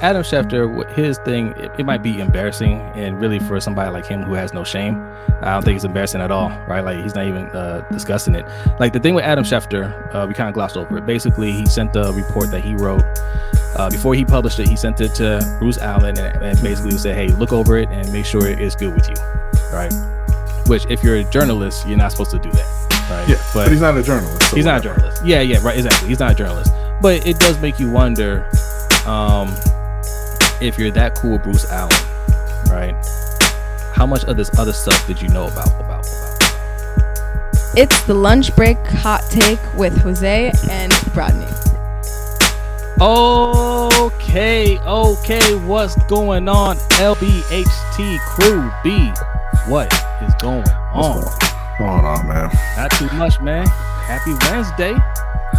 Adam Schefter, his thing, it, it, might be embarrassing, and really for somebody like him who has no shame, I don't think it's embarrassing at all, right? Like he's not even uh, discussing it. Like the thing with Adam Schefter, uh, we kind of glossed over it. Basically, he sent a report that he wrote uh, before he published it. He sent it to Bruce Allen and, and basically said, "Hey, look over it and make sure it's good with you." Right? Which, if you're a journalist, you're not supposed to do that, right? Yeah, but, but he's not a journalist. So he's whatever. not a journalist. Yeah, yeah, right. Exactly. He's not a journalist. But it does make you wonder. Um, if you're that cool, Bruce Allen, right? How much of this other stuff did you know about? About? about? It's the lunch break hot take with Jose and Rodney. Okay, okay, what's going on? LBHT crew B, what is going on? What's going on, man? Not too much, man. Happy Wednesday.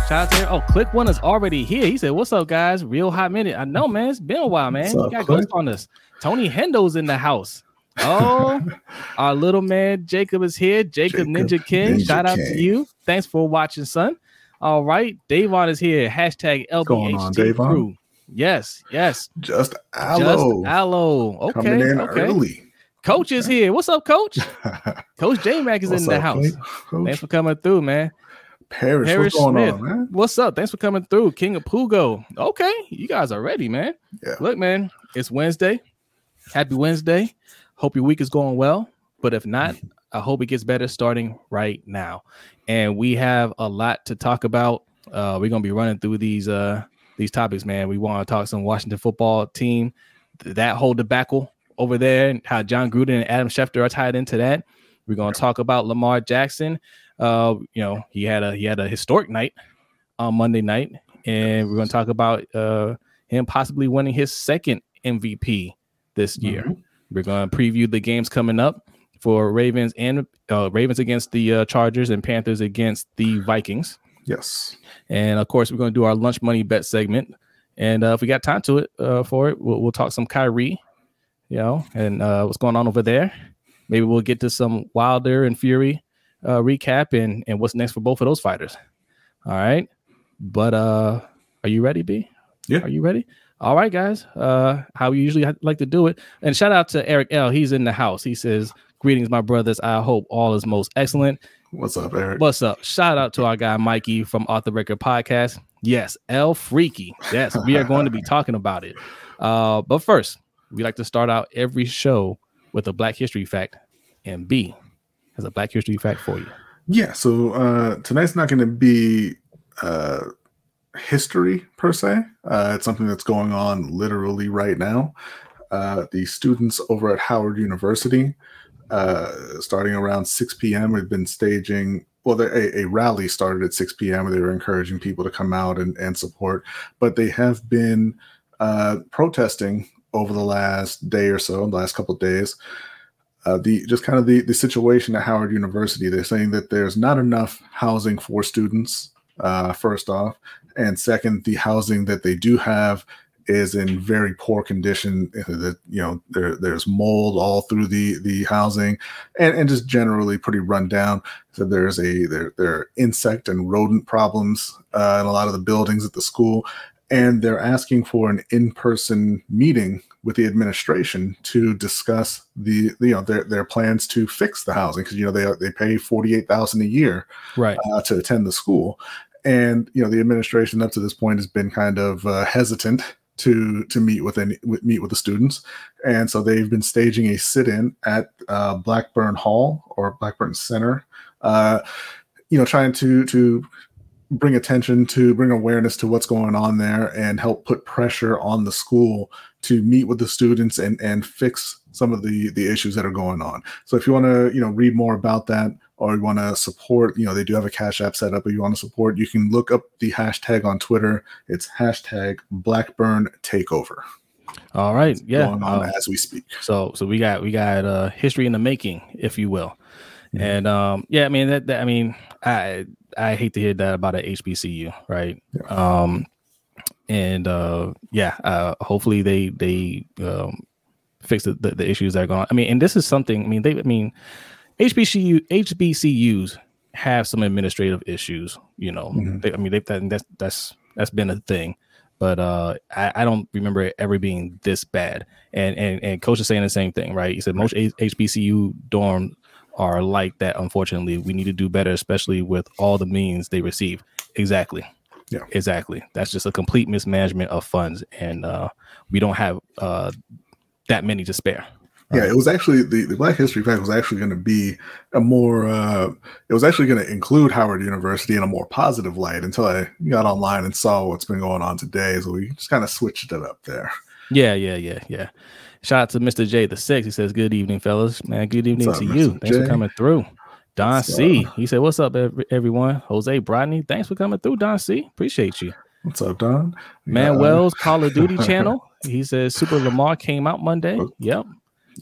Shout out to Oh, Click One is already here. He said, What's up, guys? Real hot minute. I know, man. It's been a while, man. What's you got ghost on us. Tony Hendo's in the house. Oh, our little man Jacob is here. Jacob, Jacob Ninja King. Ninja Shout out King. to you. Thanks for watching, son. All right. Davon is here. Hashtag LBHT crew. Yes, yes. Just aloe. Just aloe. Okay. Coming in okay. early. Coach is here. What's up, Coach? Coach J Mac is What's in the up, house. Thanks for coming through, man. Parrish what's going Smith. on, man? What's up? Thanks for coming through. King of Pugo. Okay, you guys are ready, man. Yeah. Look, man, it's Wednesday. Happy Wednesday. Hope your week is going well. But if not, I hope it gets better starting right now. And we have a lot to talk about. Uh, we're gonna be running through these uh these topics, man. We want to talk some Washington football team, that whole debacle over there, and how Jon Gruden and Adam Schefter are tied into that. We're gonna talk about Lamar Jackson uh, you know, he had a he had a historic night on Monday night, and we're going to talk about uh, him possibly winning his second MVP this year. Mm-hmm. We're going to preview the games coming up for Ravens and uh, Ravens against the uh, Chargers and Panthers against the Vikings. Yes, and of course we're going to do our lunch money bet segment. And uh, if we got time to it uh, for it, we'll, we'll talk some Kyrie, you know, and uh, what's going on over there. Maybe we'll get to some Wilder and Fury uh, recap and and what's next for both of those fighters. All right, but uh, are you ready, B? Yeah. Are you ready? All right, guys. Uh, how we usually like to do it. And shout out to Eric L. He's in the house. He says, "Greetings, my brothers. I hope all is most excellent." What's up, Eric? What's up? Shout out to our guy Mikey from Off the Record Podcast. Yes, L Freaky. Yes, we are going to be talking about it. Uh, but first, we like to start out every show with a Black History fact and B has a Black History fact for you. Yeah, so uh, tonight's not going to be uh, history per se. Uh, it's something that's going on literally right now. Uh, the students over at Howard University, uh, starting around 6 p.m., have been staging. Well, a, a, rally started at 6 p.m. where They were encouraging people to come out and, and support, but they have been uh, protesting over the last day or so, the last couple days, uh, the just kind of the the situation at Howard University. They're saying that there's not enough housing for students. Uh, first off, and second, the housing that they do have is in very poor condition. That you know there there's mold all through the the housing, and, and just generally pretty run down. So there's a there there are insect and rodent problems uh, in a lot of the buildings at the school, and they're asking for an in person meeting with the administration to discuss the you know their, their plans to fix the housing because you know they they pay forty eight thousand a year right. uh, to attend the school, and you know the administration up to this point has been kind of uh, hesitant to to meet with any meet with the students, and so they've been staging a sit in at uh, Blackburn Hall or Blackburn Center, uh, you know, trying to to bring attention to bring awareness to what's going on there and help put pressure on the school to meet with the students and and fix some of the the issues that are going on. So if you want to you know read more about that or you want to support, you know they do have a Cash App set up. But you want to support, you can look up the hashtag on Twitter. It's hashtag Blackburn Takeover. All right, yeah, going on uh, as we speak. So so we got we got uh history in the making, if you will. Mm-hmm. And um yeah, I mean that, that I mean I I hate to hear that about a HBCU, right? Yeah. Um and uh, yeah, uh, hopefully they they um, fix the, the, the, issues that are going. I mean, and this is something. I mean, they. I mean, HBCU HBCUs have some administrative issues. You know, mm-hmm. they, I mean, they, that, that's that's that's been a thing. but uh, I, I, don't remember it ever being this bad. And and and coach is saying the same thing, right? He said most HBCU dorms are like that. Unfortunately, we need to do better, especially with all the means they receive. Exactly. Yeah. Exactly. That's just a complete mismanagement of funds, and uh, we don't have uh, that many to spare. Yeah, it was actually the, the Black History Fact was actually going to be a more. Uh, it was actually going to include Howard University in a more positive light until I got online and saw what's been going on today. So we just kind of switched it up there. Yeah, yeah, yeah, yeah. Shout out to Mr. J the Six. He says, "Good evening, fellas. Man, good evening to you. Thanks J? for coming through." Don What's C. Up? He said, "What's up, everyone?" Jose Brodney, thanks for coming through, Don C. Appreciate you. What's up, Don? Manuel's uh, Call of Duty channel. He says Super Lamar came out Monday. Oh. Yep.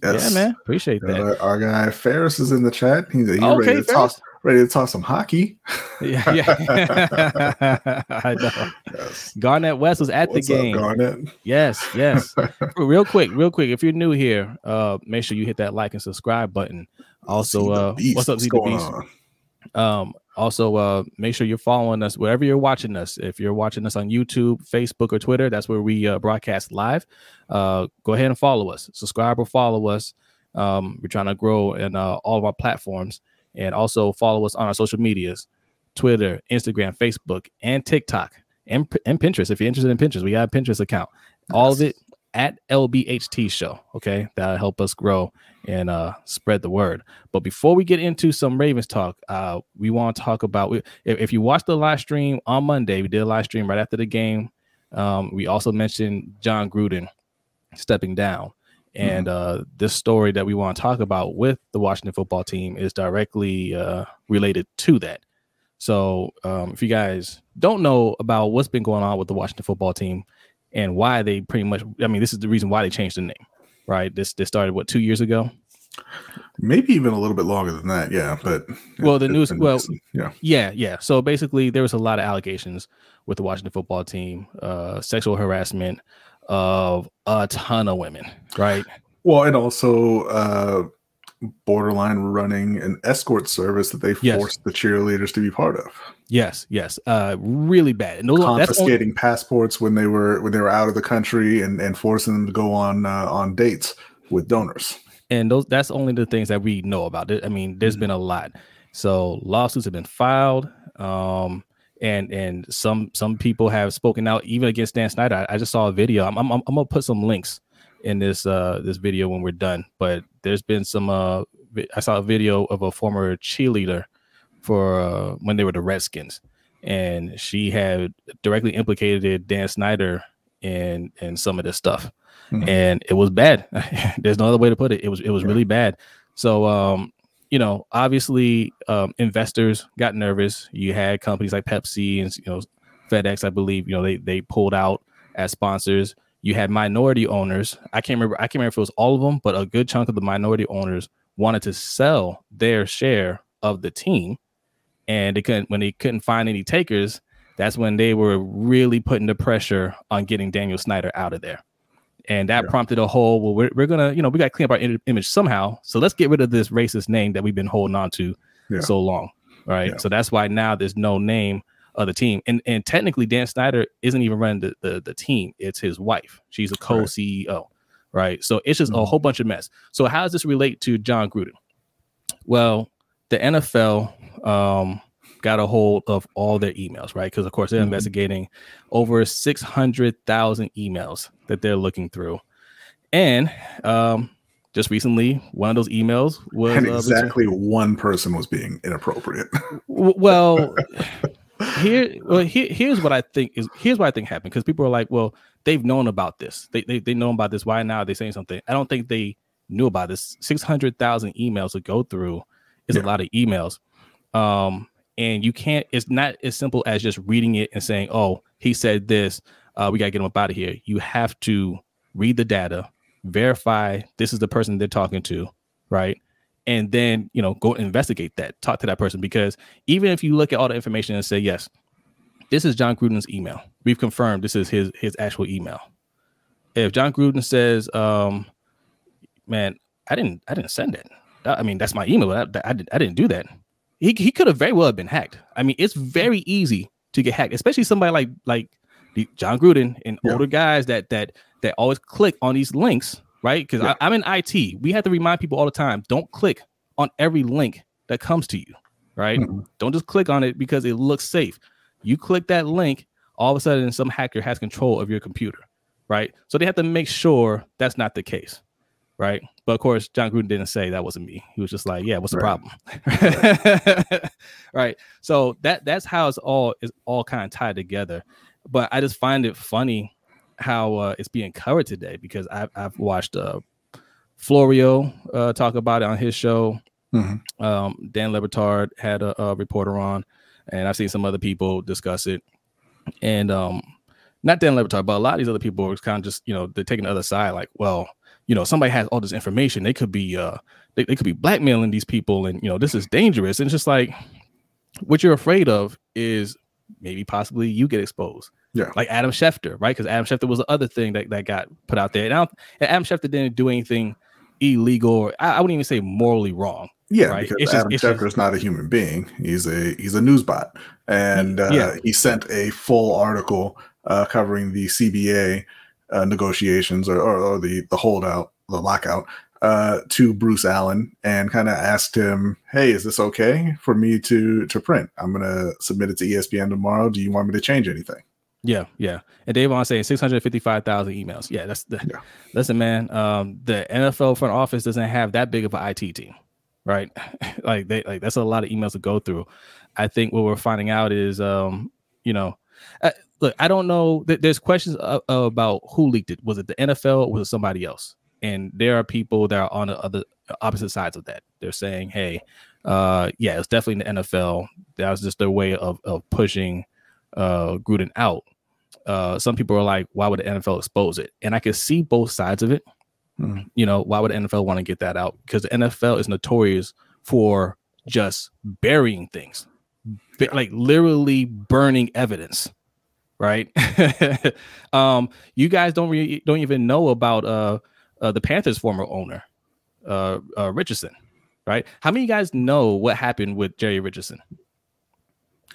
Yes. Yeah, man. Appreciate that. Our, our, guy Ferris is in the chat. He's, he's okay, ready to Ferris. talk ready to talk some hockey. yeah, yeah. I know. Yes. Garnett West was at What's the game. Up, Garnett? Yes, yes. real quick, real quick. If you're new here, uh, make sure you hit that like and subscribe button. Also, uh, what's up, Z the Beast? Um, also, uh, make sure you're following us wherever you're watching us. If you're watching us on YouTube, Facebook, or Twitter, that's where we uh, broadcast live. Uh, go ahead and follow us, subscribe or follow us. Um, we're trying to grow in uh, all of our platforms, and also follow us on our social medias: Twitter, Instagram, Facebook, and TikTok, and, and Pinterest. If you're interested in Pinterest, we got a Pinterest account. All of it at LBHT Show. Okay, that'll help us grow and uh, spread the word. But before we get into some Ravens talk, uh, we want to talk about if, if you watched the live stream on Monday, we did a live stream right after the game. Um, we also mentioned Jon Gruden stepping down. And mm-hmm. uh, this story that we want to talk about with the Washington football team is directly uh, related to that. So, um, if you guys don't know about what's been going on with the Washington football team and why they pretty much, I mean, this is the reason why they changed the name right? This this started what two years ago? Maybe even a little bit longer than that. Yeah, but well, the news. Well, yeah, yeah, yeah. So basically, there was a lot of allegations with the Washington football team, uh, sexual harassment of a ton of women, right? Well, and also uh, borderline running an escort service that they yes. forced the cheerleaders to be part of. Yes, yes, uh, really bad. And those, confiscating only, passports when they were when they were out of the country and, and forcing them to go on uh, on dates with donors. And those that's only the things that we know about. I mean, there's mm-hmm. been a lot. So lawsuits have been filed. Um, and and some some people have spoken out even against Dan Snyder. I, I just saw a video. I'm, I'm, I'm gonna put some links in this uh this video when we're done. But there's been some uh I saw a video of a former cheerleader for uh, when they were the Redskins, and she had directly implicated Dan Snyder in in some of this stuff, mm-hmm. and it was bad. There's no other way to put it. It was it was yeah. really bad. So um, you know, obviously, um, investors got nervous. You had companies like Pepsi and you know FedEx, I believe. You know, they they pulled out as sponsors. You had minority owners. I can't remember. I can't remember if it was all of them, but a good chunk of the minority owners wanted to sell their share of the team, and they couldn't. When they couldn't find any takers, that's when they were really putting the pressure on getting Daniel Snyder out of there, and that yeah. prompted a whole. Well, we're, we're gonna, you know, we got to clean up our image somehow. So let's get rid of this racist name that we've been holding on to yeah. so long, right? Yeah. So that's why now there's no name of the team. And and technically, Dan Snyder isn't even running the, the, the team. It's his wife. She's a co-CEO, right? right? So it's just mm-hmm. a whole bunch of mess. So how does this relate to jon Gruden? Well, the NFL um, got a hold of all their emails, right? Because of course they're mm-hmm. investigating over six hundred thousand emails that they're looking through, and um, just recently, one of those emails was and exactly uh, one person was being inappropriate. well, here, well, here, here's what I think is here's what I think happened because people are like, well, they've known about this. They they they know about this. Why now are they saying something? I don't think they knew about this. Six hundred thousand emails to go through is yeah. a lot of emails. Um, and you can't. It's not as simple as just reading it and saying, "Oh, he said this. Uh, we gotta get him up out of here." You have to read the data, verify this is the person they're talking to, right? and then you know go investigate that talk to that person because even if you look at all the information and say yes this is jon gruden's email we've confirmed this is his his actual email if jon gruden says um man i didn't i didn't send it i mean that's my email i, I, I didn't do that he, he could have very well been hacked i mean it's very easy to get hacked especially somebody like like Jon Gruden and yeah. older guys that that that always click on these links, right? Because yeah. I'm in IT. We have to remind people all the time: don't click on every link that comes to you, right? Mm-hmm. Don't just click on it because it looks safe. You click that link, all of a sudden some hacker has control of your computer, right? So they have to make sure that's not the case, right? But of course, Jon Gruden didn't say that wasn't me. He was just like, "Yeah, what's the right. problem?" right. So that that's how it's all is all kind of tied together. But I just find it funny how uh, it's being covered today because I've I've watched uh, Florio uh, talk about it on his show. Mm-hmm. Um, Dan Le Batard had a, a, reporter on, and I've seen some other people discuss it. And um, not Dan Le Batard, but a lot of these other people are kind of just you know they're taking the other side, like, well, you know, somebody has all this information, they could be uh they, they could be blackmailing these people, and you know this is dangerous. And it's just like what you're afraid of is maybe possibly you get exposed. Yeah. Like Adam Schefter, right? Because Adam Schefter was the other thing that, that got put out there. And, and Adam Schefter didn't do anything illegal or I, I wouldn't even say morally wrong. Yeah, right? because it's Adam just, Schefter is not a human being. He's a he's a news bot, and uh, yeah. he sent a full article uh, covering the CBA uh, negotiations or, or, or, the the holdout, the lockout, uh, to Bruce Allen and kind of asked him, "Hey, is this okay for me to to print? I'm gonna submit it to ESPN tomorrow. Do you want me to change anything?" Yeah, yeah. And Davon saying 655,000 emails. Yeah, that's the yeah. listen, man. Um, the NFL front office doesn't have that big of an IT team, right? like they like that's a lot of emails to go through. I think what we're finding out is, um, you know, uh, look, I don't know. Th- there's questions uh, about who leaked it. Was it the NFL or was it somebody else? And there are people that are on the other opposite sides of that. They're saying, hey, uh, yeah, it's definitely the NFL. That was just their way of of pushing uh Gruden out uh, some people are like, why would the NFL expose it? And I can see both sides of it. Mm. You know, why would the NFL want to get that out? Because the NFL is notorious for just burying things, like literally burning evidence. Right? um, you guys don't re- don't even know about uh, uh, the Panthers' former owner, uh, uh, Richardson. Right? How many of you guys know what happened with Jerry Richardson?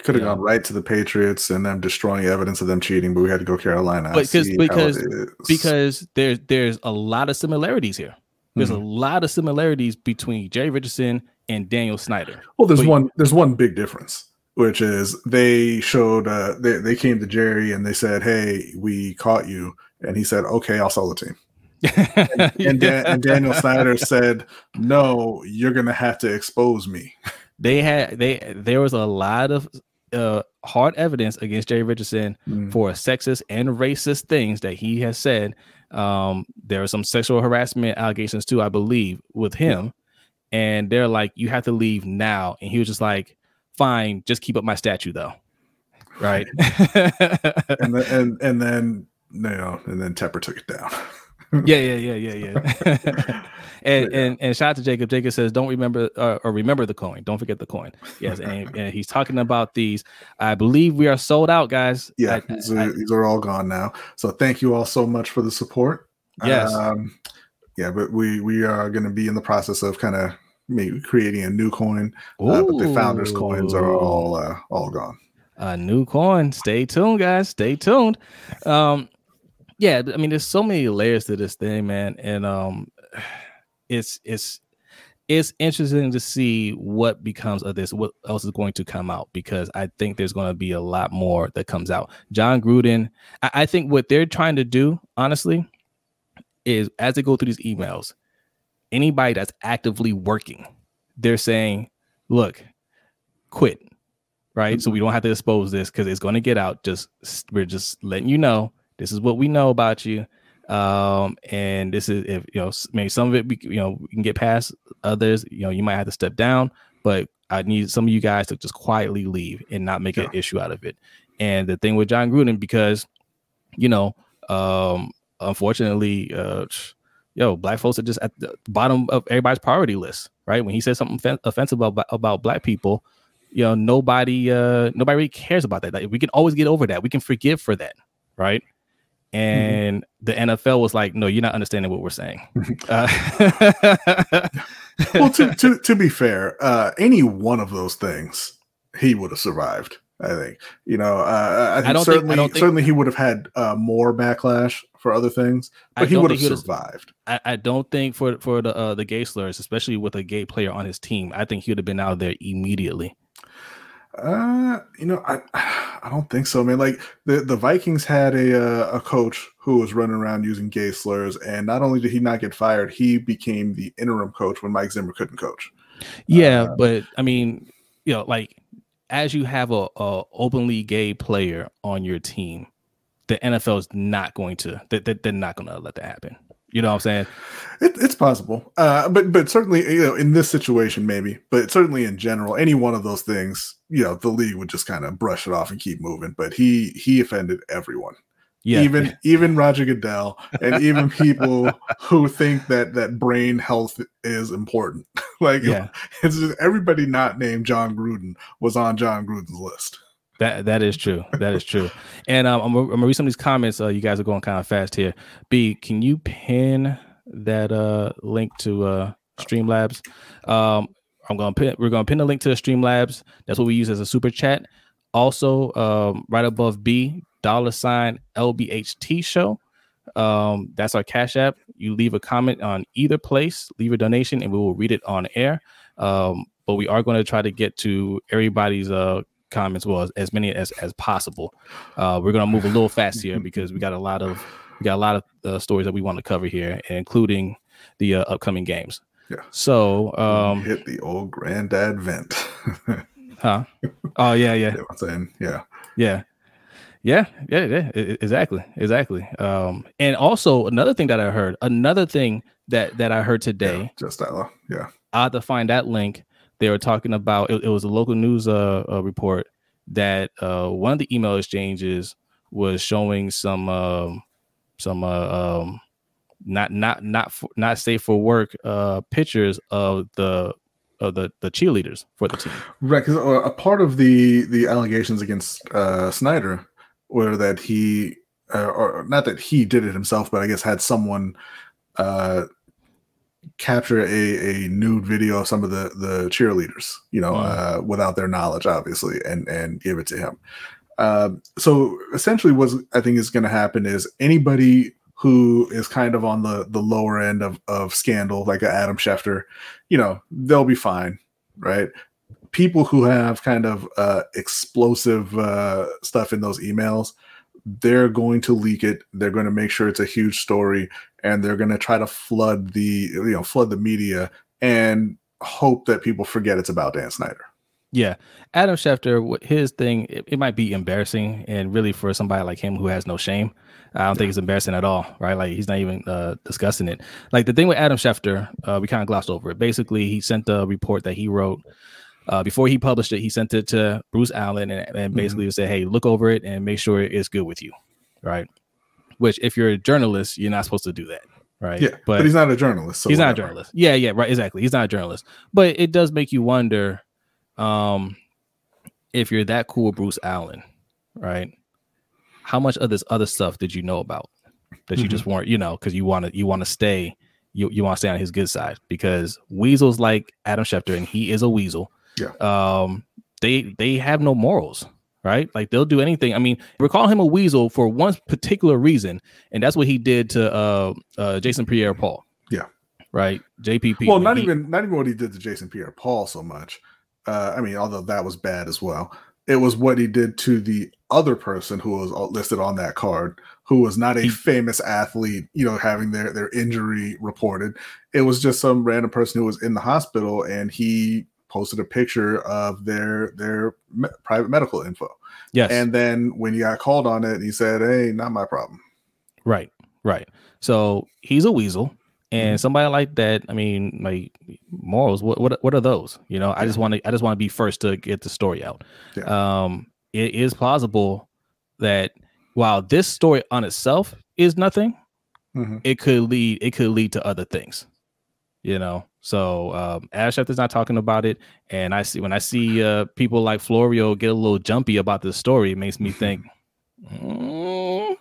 Could have gone right to the Patriots and them destroying evidence of them cheating, but we had to go Carolina. Because because because there's there's a lot of similarities here. There's mm-hmm. a lot of similarities between Jerry Richardson and Daniel Snyder. Well, there's but, one there's one big difference, which is they showed uh, they they came to Jerry and they said, "Hey, we caught you," and he said, "Okay, I'll sell the team." and, and, Dan, and Daniel Snyder said, "No, you're gonna have to expose me." They had they there was a lot of uh, hard evidence against Jerry Richardson mm. for sexist and racist things that he has said. Um, there are some sexual harassment allegations too, I believe, with him. And they're like, you have to leave now. And he was just like, fine, just keep up my statue though. Right. and, then, and and then you know, and then Tepper took it down. yeah, yeah, yeah, yeah, yeah. and, yeah. and and shout out to Jacob. Jacob says, "Don't remember uh, or remember the coin. Don't forget the coin." Yes, and, and, he's talking about these. I believe we are sold out, guys. Yeah, I, these, are, I, these, are, all gone now. So thank you all so much for the support. Yes. Um, yeah, but we we are going to be in the process of kind of maybe creating a new coin. Uh, but the founders' coins are all uh, all gone. A new coin. Stay tuned, guys. Stay tuned. Um, yeah, I mean, there's so many layers to this thing, man, and um, it's it's it's interesting to see what becomes of this, what else is going to come out, because I think there's going to be a lot more that comes out. Jon Gruden, I, I think what they're trying to do, honestly, is as they go through these emails, anybody that's actively working, they're saying, look, quit. Right. Mm-hmm. So we don't have to expose this because it's going to get out. Just we're just letting you know this is what we know about you. Um, and this is if you know maybe some of it we, you know we can get past others, you know, you might have to step down, but I need some of you guys to just quietly leave and not make yeah. an issue out of it. And the thing with Jon Gruden, because you know, um, unfortunately, uh, yo, black folks are just at the bottom of everybody's priority list, right? When he says something offensive about about black people, you know, nobody, uh, nobody really cares about that. Like, we can always get over that. We can forgive for that, right? Mm-hmm. and mm-hmm. the NFL was like, "No, you're not understanding what we're saying." uh, well, to, to to be fair, uh, any one of those things he would have survived. I think you know. Uh, I, think I certainly, think, I certainly, think, he would have had uh, more backlash for other things, but he would have survived. I, I, don't think for for the uh, the gay slurs, especially with a gay player on his team, I think he would have been out of there immediately. Uh, you know, I I don't think so, man. Like the the Vikings had a uh, a coach who was running around using gay slurs, and not only did he not get fired, he became the interim coach when Mike Zimmer couldn't coach. Yeah, uh, but I mean, you know, like as you have a, a openly gay player on your team, the NFL is not going to they, they're not going to let that happen. You know what I'm saying? It, it's possible, uh, but but certainly you know in this situation maybe, but certainly in general, any one of those things, you know, the league would just kind of brush it off and keep moving. But he he offended everyone. Yeah. Even even Roger Goodell and even people who think that that brain health is important. like yeah. it's just everybody not named Jon Gruden was on Jon Gruden's list. That that is true. That is true. And um, I'm, I'm, gonna read some of these comments. Uh, you guys are going kind of fast here. B, can you pin that uh link to uh Streamlabs? Um, I'm gonna pin. We're gonna pin the link to the Streamlabs. That's what we use as a super chat. Also, um, right above B, dollar sign LBHT show. Um, that's our Cash App. You leave a comment on either place, leave a donation, and we will read it on air. Um, but we are going to try to get to everybody's uh comments, well as, as many as as possible. Uh, we're gonna move a little fast here because we got a lot of we got a lot of uh, stories that we want to cover here, including the uh, upcoming games. Yeah. So um, hit the old granddad vent. huh? Oh yeah, yeah. I'm saying, yeah, yeah. Yeah, yeah, yeah, exactly, exactly. Um, and also another thing that I heard, another thing that that I heard today, yeah, just that, yeah. I had to find that link they were talking about it, it was a local news uh, uh, report that uh, one of the email exchanges was showing some um, some uh, um, not not not for, not safe for work uh, pictures of the of the the cheerleaders for the team. Right, because uh, a part of the the allegations against uh, Snyder were that he, uh, or not that he did it himself, but I guess had someone uh, capture a, a nude video of some of the the cheerleaders, you know, uh, without their knowledge, obviously, and and give it to him. Uh, so essentially, what I think is going to happen is anybody who is kind of on the the lower end of of scandal, like Adam Schefter, you know, they'll be fine, right? People who have kind of uh, explosive uh, stuff in those emails, they're going to leak it. They're going to make sure it's a huge story, and they're going to try to flood the you know flood the media and hope that people forget it's about Dan Snyder. Yeah, Adam Schefter, his thing, it, it might be embarrassing, and really for somebody like him who has no shame, I don't yeah. think it's embarrassing at all, right? Like he's not even uh, discussing it. Like the thing with Adam Schefter, uh, we kind of glossed over it. Basically, he sent a report that he wrote uh, before he published it. He sent it to Bruce Allen and, and mm-hmm. basically mm-hmm. said, "Hey, look over it and make sure it's good with you." Right? which if you're a journalist, you're not supposed to do that. Right. Yeah. But, but he's not a journalist. So he's whatever. not a journalist. Yeah. Yeah. Right. Exactly. He's not a journalist. But it does make you wonder um, if you're that cool with Bruce Allen, right? How much of this other stuff did you know about that mm-hmm. you just weren't, you know, because you want to you want to stay you, you want to stay on his good side because weasels like Adam Schefter and he is a weasel. Yeah. Um, they they have no morals right? Like they'll do anything. I mean, we call him a weasel for one particular reason, and that's what he did to uh, uh, Jason Pierre-Paul. Yeah, right. JPP. Well, not he, even not even what he did to Jason Pierre-Paul so much. Uh, I mean, although that was bad as well. It was what he did to the other person who was listed on that card, who was not a he, famous athlete, you know, having their their injury reported. It was just some random person who was in the hospital, and he posted a picture of their their me- private medical info. Yes. And then when he got called on it, he said, "Hey, not my problem." Right. Right. So he's a weasel, and mm-hmm. somebody like that. I mean, like morals. What what what are those? You know, I just want to I just want to be first to get the story out. Yeah. Um, it is plausible that while this story on itself is nothing, mm-hmm. it could lead it could lead to other things. You know, so um, Ash is not talking about it, and I see when I see uh, people like Florio get a little jumpy about this story, it makes me think. Mm.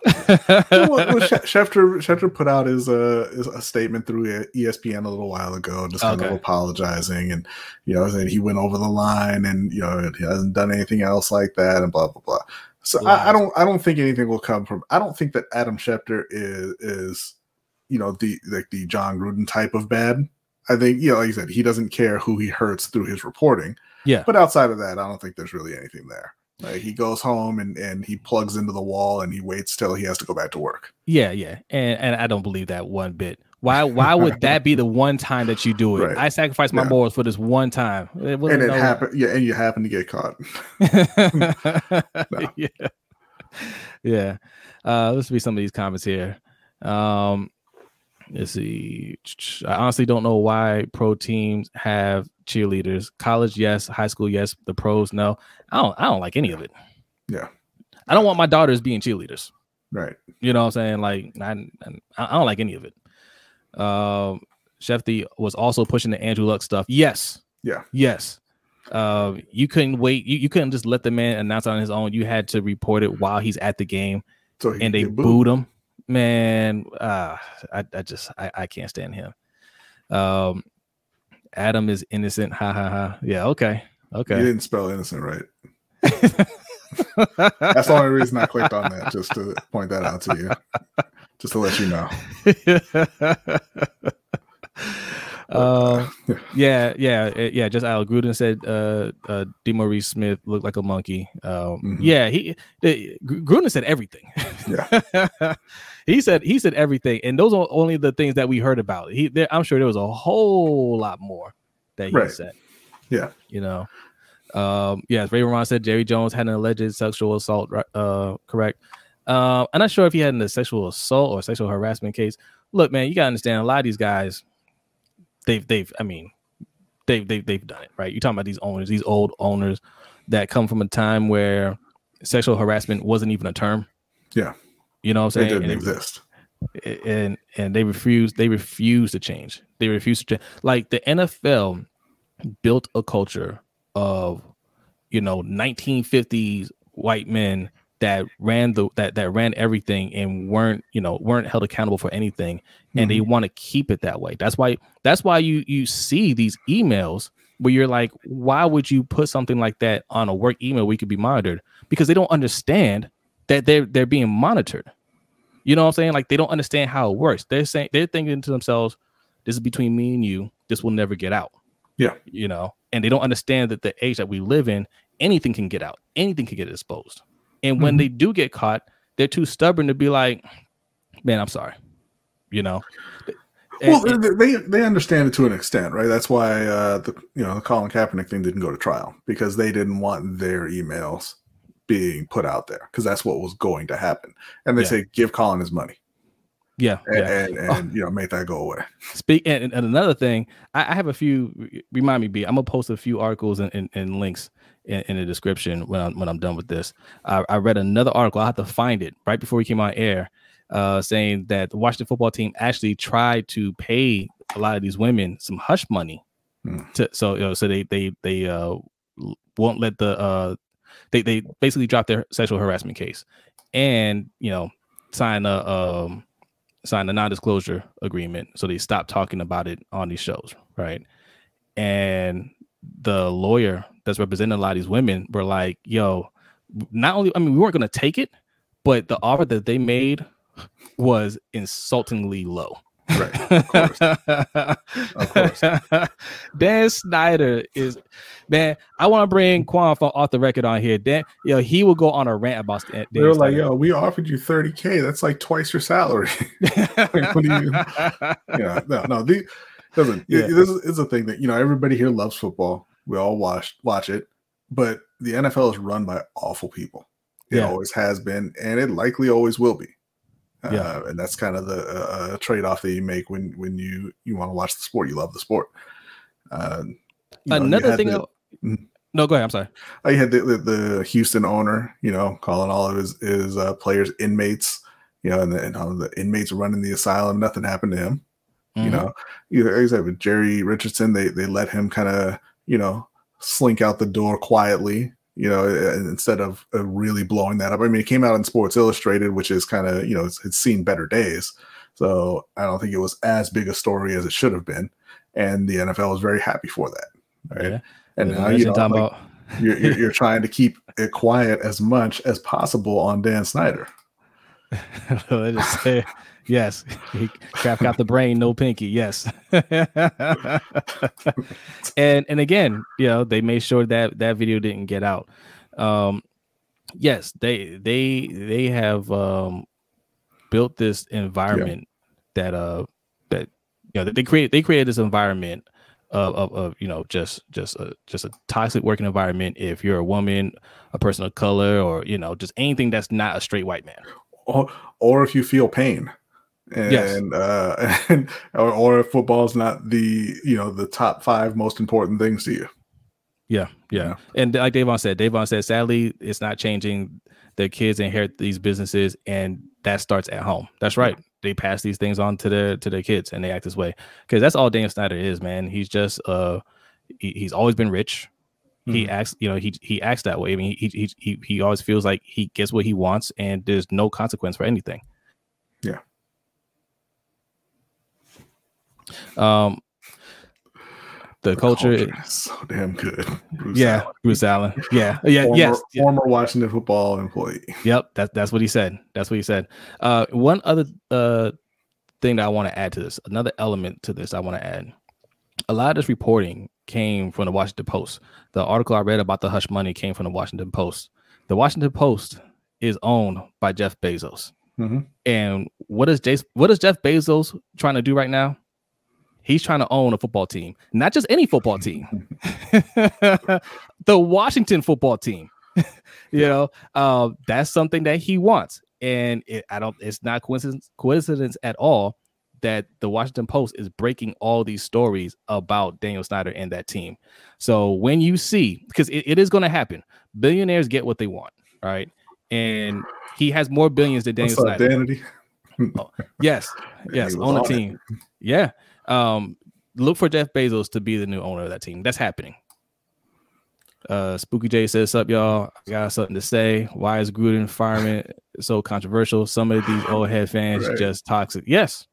well, well, Schefter Schefter put out his uh his, a statement through ESPN a little while ago, just kind okay. of apologizing, and you know, saying he went over the line, and you know, he hasn't done anything else like that, and blah blah blah. So wow. I, I, don't I don't think anything will come from. I don't think that Adam Schefter is is you know the like the Jon Gruden type of bad. I think you know, like you said, he doesn't care who he hurts through his reporting. Yeah. But outside of that, I don't think there's really anything there. Like he goes home and, and he plugs into the wall and he waits till he has to go back to work. Yeah, yeah. And and I don't believe that one bit. Why why would that be the one time that you do it? Right. I sacrifice my yeah. morals for this one time. It and it no happened yeah, and you happen to get caught. Yeah. Yeah. Uh let's read some of these comments here. Um let's see. I honestly don't know why pro teams have cheerleaders. College, yes. High school, yes. The pros, no. I don't. I don't like any of it. Yeah. I don't want my daughters being cheerleaders. Right. You know what I'm saying? Like, I, I don't like any of it. Um, Shefty was also pushing the Andrew Luck stuff. Yes. Yeah. Yes. Uh, you couldn't wait. You, you couldn't just let the man announce on his own. You had to report it while he's at the game. So and they booed him. Man, uh, I, I just I, I can't stand him. Um, Adam is innocent. Ha ha ha. Yeah. Okay. Okay. You didn't spell innocent right. That's the only reason I clicked on that, just to point that out to you, just to let you know. uh, yeah, yeah, yeah. Just Al Gruden said uh, uh, DeMaurice Smith looked like a monkey. Um, mm-hmm. Yeah, he the, Gruden said everything. Yeah, he said he said everything, and those are only the things that we heard about. He, there, I'm sure there was a whole lot more that he right. said. Yeah, you know. Um, yes, Ray Ron said Jerry Jones had an alleged sexual assault. Uh, correct. Uh, I'm not sure if he had a sexual assault or sexual harassment case. Look, man, you gotta understand a lot of these guys they've they've I mean they've they've they've done it right. You're talking about these owners, these old owners that come from a time where sexual harassment wasn't even a term. Yeah, you know what I'm saying? It didn't and exist. It, and and they refuse they refuse to change. They refuse to change. Like the NFL built a culture of you know 1950s white men that ran the that that ran everything and weren't you know weren't held accountable for anything and mm-hmm. they want to keep it that way that's why that's why you you see these emails where you're like why would you put something like that on a work email where you could be monitored because they don't understand that they're they're being monitored. You know what i'm saying? Like they don't understand how it works. They're saying they're thinking to themselves this is between me and you. This will never get out. Yeah. You know? And they don't understand that the age that we live in anything can get out. Anything can get exposed. And when mm-hmm. they do get caught, they're too stubborn to be like, "Man, I'm sorry," you know. Well, and, they they understand it to an extent, right? That's why uh, the you know the Colin Kaepernick thing didn't go to trial because they didn't want their emails being put out there because that's what was going to happen. And they yeah. say give Colin his money. Yeah, and, yeah. and, and oh. you know make that go away. Speak and, and another thing, I, I, have a few. Remind me, B. I'm gonna post a few articles and, and, and links in, in, the description when I'm when I'm done with this. I, I read another article. I have to find it right before we came on air, uh, saying that the Washington football team actually tried to pay a lot of these women some hush money. Hmm. To, so you know, so they they they uh won't let the uh they they basically dropped their sexual harassment case, and you know sign a um sign a non-disclosure agreement so they stop talking about it on these shows right and the lawyer that's representing a lot of these women were like, yo, not only I mean, we weren't gonna take it, but the offer that they made was insultingly low. Right. Of course. of course. Dan Snyder is man. I want to bring Quan from off the record on here. Dan, you know, he will go on a rant about Dan. They were like, "Yo, we offered you 30k. That's like twice your salary." like, what do you? Yeah, no, no. The, doesn't. Yeah. It, this is a thing that you know everybody here loves football. We all watch watch it, but the NFL is run by awful people. It yeah. always has been, and it likely always will be. Yeah, uh, and that's kind of the uh, trade off that you make when when you you want to watch the sport. You love the sport. Uh, you know, Another thing. The, mm-hmm. no, go ahead. I'm sorry. I had the, the, the, Houston owner, you know, calling all of his his uh, players inmates, you know, and the, and the inmates running the asylum. Nothing happened to him. Mm-hmm. You know, either like I said with Jerry Richardson, they they let him kind of you know, slink out the door quietly, you know, instead of uh, really blowing that up. I mean, it came out in Sports Illustrated, which is kind of, you know, it's, it's, seen better days. So I don't think it was as big a story as it should have been. And the NFL was very happy for that. Right. Yeah. And now, you know, like, about... you're, you're, you're trying to keep it quiet as much as possible on Dan Snyder. Let us say, yes, Kraft got the brain, no pinky. Yes, and and again, you know, they made sure that that video didn't get out. Um, yes, they they they have um, built this environment yeah. that uh that you know they create they created this environment of, of, of, you know just just a just a toxic working environment if you're a woman a person of color or you know just anything that's not a straight white man or, or if you feel pain and yes. uh and or, or if football is not the you know the top five most important things to you. Yeah yeah, yeah. and like Davon said Davon said sadly it's not changing the kids inherit these businesses and that starts at home. That's right. Yeah. they pass these things on to their to their kids and they act this way. Because that's all Daniel Snyder is man. He's just uh he, he's always been rich. He mm-hmm. acts you know he he acts that way. I mean he, he he he always feels like he gets what he wants and there's no consequence for anything yeah um the, the culture, culture is so damn good Bruce yeah Allen. bruce allen yeah yeah former, yes former washington football employee yep that's that's what he said that's what he said uh one other uh thing that i want to add to this another element to this i want to add a lot of this reporting came from the Washington Post. The article I read about the hush money came from the Washington Post. The Washington Post is owned by Jeff Bezos. Mm-hmm. And what is Jace, what is Jeff Bezos trying to do right now? He's trying to own a football team, not just any football team, the Washington football team. you know, uh, that's something that he wants, and it, I don't. It's not coincidence coincidence at all that the Washington Post is breaking all these stories about Daniel Snyder and that team. So when you see, because it, it is going to happen, billionaires get what they want, right? And he has more billions than Daniel What's Snyder. Danity? oh, yes, yes, on the team. It. Yeah. Um, look for Jeff Bezos to be the new owner of that team. That's happening. Uh, Spooky J says, "Up, y'all? I got something to say. Why is Gruden firing so controversial? Some of these old head fans right. just toxic. Yes,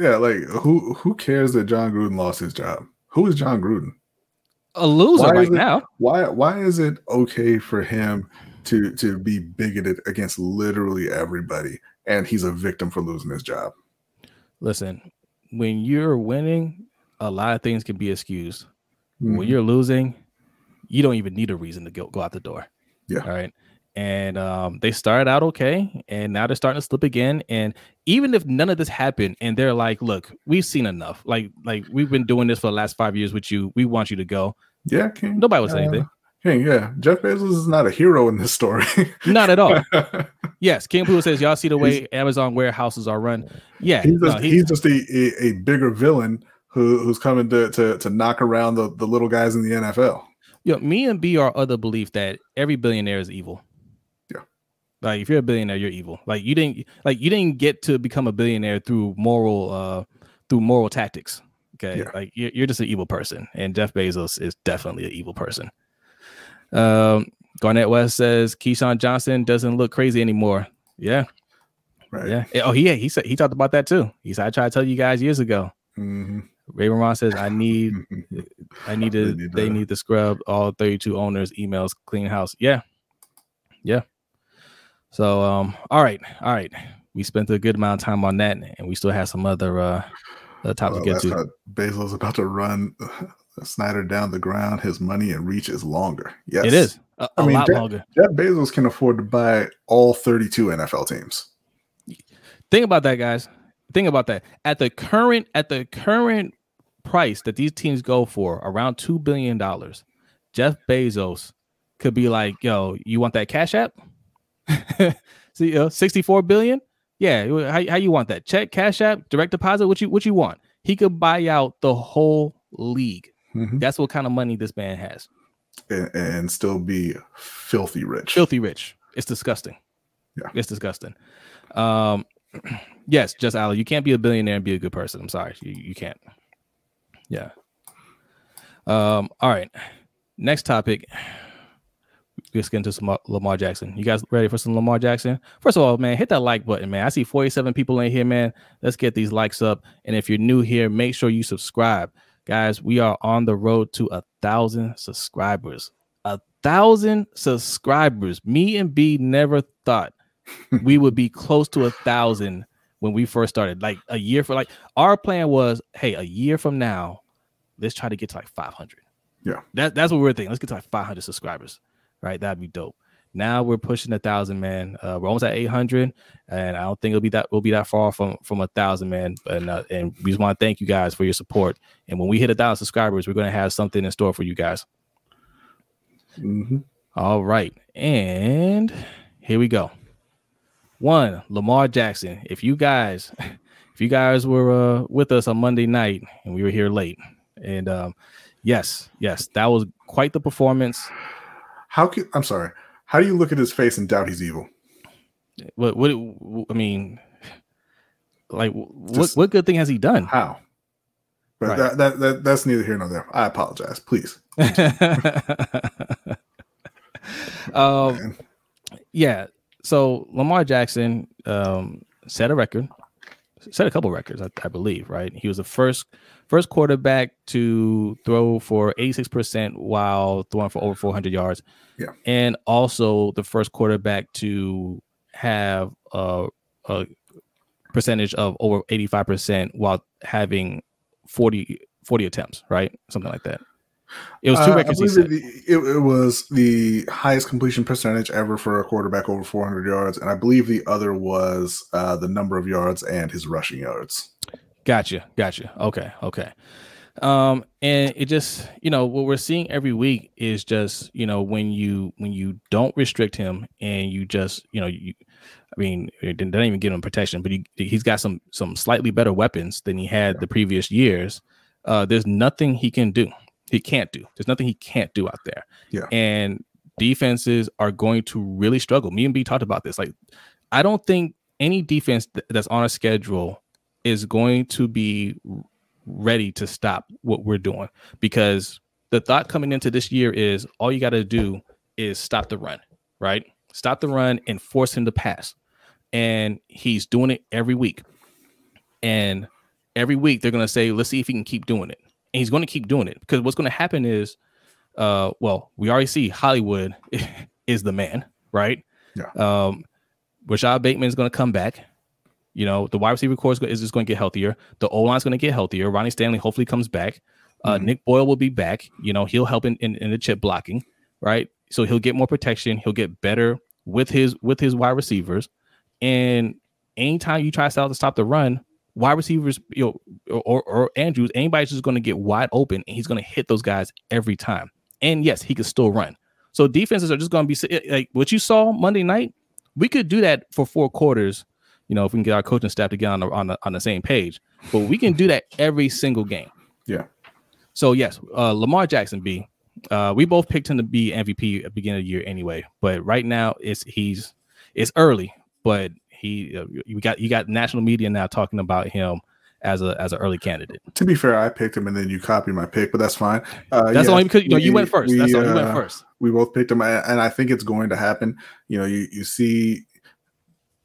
yeah, like who who cares that Jon Gruden lost his job? Who is Jon Gruden? A loser why right it, now. Why why is it okay for him to to be bigoted against literally everybody and he's a victim for losing his job? Listen, when you're winning, a lot of things can be excused. Mm-hmm. When you're losing, you don't even need a reason to go, go out the door. Yeah. All right and um, they started out okay, and now they're starting to slip again. And even if none of this happened, and they're like, "Look, we've seen enough. Like, like we've been doing this for the last five years with you. We want you to go." Yeah. Nobody would say uh, anything. King, yeah, Jeff Bezos is not a hero in this story. not at all. yes, King Pooh says, "Y'all see the way he's, Amazon warehouses are run." Yeah, he's just, no, he's, he's just a, a, a, bigger villain who, who's coming to, to to knock around the, the little guys in the NFL. Yeah, me and B are other belief that every billionaire is evil. Yeah, like if you're a billionaire, you're evil. Like you didn't like you didn't get to become a billionaire through moral uh through moral tactics. Okay. Yeah. Like you're, you're just an evil person. And Jeff Bezos is definitely an evil person. Um Garnett West says Keyshawn Johnson doesn't look crazy anymore. Yeah. Right. Yeah. Oh, he he said he talked about that too. He said I tried to tell you guys years ago. Mm-hmm. Raven Ross says I need I need to they need, they need to scrub all 32 owners emails clean house. Yeah. Yeah. So um, all right, all right. We spent a good amount of time on that, and we still have some other uh, uh topics well, to get to. Bezos about to run Snyder down the ground. His money and reach is longer. Yes, it is. A, a I mean, lot Jeff, longer. Jeff Bezos can afford to buy all 32 NFL teams. Think about that, guys. Think about that. At the current at the current price that these teams go for, around two billion dollars, Jeff Bezos could be like, "Yo, you want that cash app?" See, you know, 64 billion. Yeah, how, how you want that? Check, cash app, direct deposit. What you what you want? He could buy out the whole league. Mm-hmm. That's what kind of money this man has, and, and, still be filthy rich. Filthy rich. It's disgusting. Yeah, it's disgusting. Um, yes, just Ali, you can't be a billionaire and be a good person. I'm sorry, you, you can't. Yeah. Um. All right. Next topic let's get into some Lamar Jackson. You guys ready for some Lamar Jackson? First of all, man, hit that like button, man. I see 47 people in here, man. Let's get these likes up. And if you're new here, make sure you subscribe. Guys, we are on the road to a thousand subscribers. A thousand subscribers. Me and B never thought we would be close to a thousand when we first started. Like a year for like our plan was, hey, a year from now, let's try to get to like 500. Yeah, that, that's what we we're thinking. Let's get to like 500 subscribers right? That'd be dope. Now we're pushing a thousand, man. Uh, we're almost at 800, and I don't think it'll be that we'll be that far from from a thousand, man. And uh, and we just want to thank you guys for your support. And when we hit a thousand subscribers, we're gonna have something in store for you guys. Mm-hmm. All right, and here we go. One, Lamar Jackson. If you guys, if you guys were uh, with us on Monday night and we were here late, and um, yes, yes, that was quite the performance. How can I'm sorry? How do you look at his face and doubt he's evil? What? What? I mean, like, what? what good thing has he done? How? But right. that, that, that that's neither here nor there. I apologize. Please. um, yeah. So Lamar Jackson um, set a record, set a couple records, I, I believe. Right. He was the first first quarterback to throw for 86% while throwing for over 400 yards. Yeah. And also the first quarterback to have a, a percentage of over 85% while having 40, 40 attempts, right? Something like that. It was two uh, records. The, it, it, was the highest completion percentage ever for a quarterback over 400 yards, and I believe the other was uh, the number of yards and his rushing yards. Gotcha, gotcha. Okay, okay. Um, and it just, you know, what we're seeing every week is just, you know, when you when you don't restrict him and you just, you know, you, I mean, it didn't even give him protection, but he he's got some some slightly better weapons than he had yeah. the previous years. Uh, there's nothing he can do. He can't do. There's nothing he can't do out there. Yeah. And defenses are going to really struggle. Me and B talked about this. Like, I don't think any defense th- that's on a schedule is going to be ready to stop what we're doing because the thought coming into this year is all you got to do is stop the run, right? Stop the run and force him to pass. And he's doing it every week. And every week they're going to say, let's see if he can keep doing it. And he's going to keep doing it because what's going to happen is, uh, well, we already see Hollywood is the man, right? Yeah. Um, Rashod Bateman is going to come back. You know, the wide receiver corps is just going to get healthier. The O line is going to get healthier. Ronnie Stanley hopefully comes back. Uh, mm-hmm. Nick Boyle will be back. You know, he'll help in, in, in the chip blocking, right? So he'll get more protection. He'll get better with his with his wide receivers. And anytime you try to stop the run, wide receivers, you know, or, or Andrews, anybody's just going to get wide open, and he's going to hit those guys every time. And yes, he can still run. So defenses are just going to be like what you saw Monday night. We could do that for four quarters you know, if we can get our coaching staff to get on the on the, on the same page. But we can do that every single game. Yeah. So yes, uh, Lamar Jackson B. Uh, we both picked him to be MVP at the beginning of the year anyway. But right now it's he's it's early, but he uh, you got you got national media now talking about him as a as an early candidate. To be fair, I picked him and then you copied my pick, but that's fine. Uh, that's yeah, only because you know you went first. We, that's all you went uh, first. We both picked him, and I think it's going to happen. You know, you you see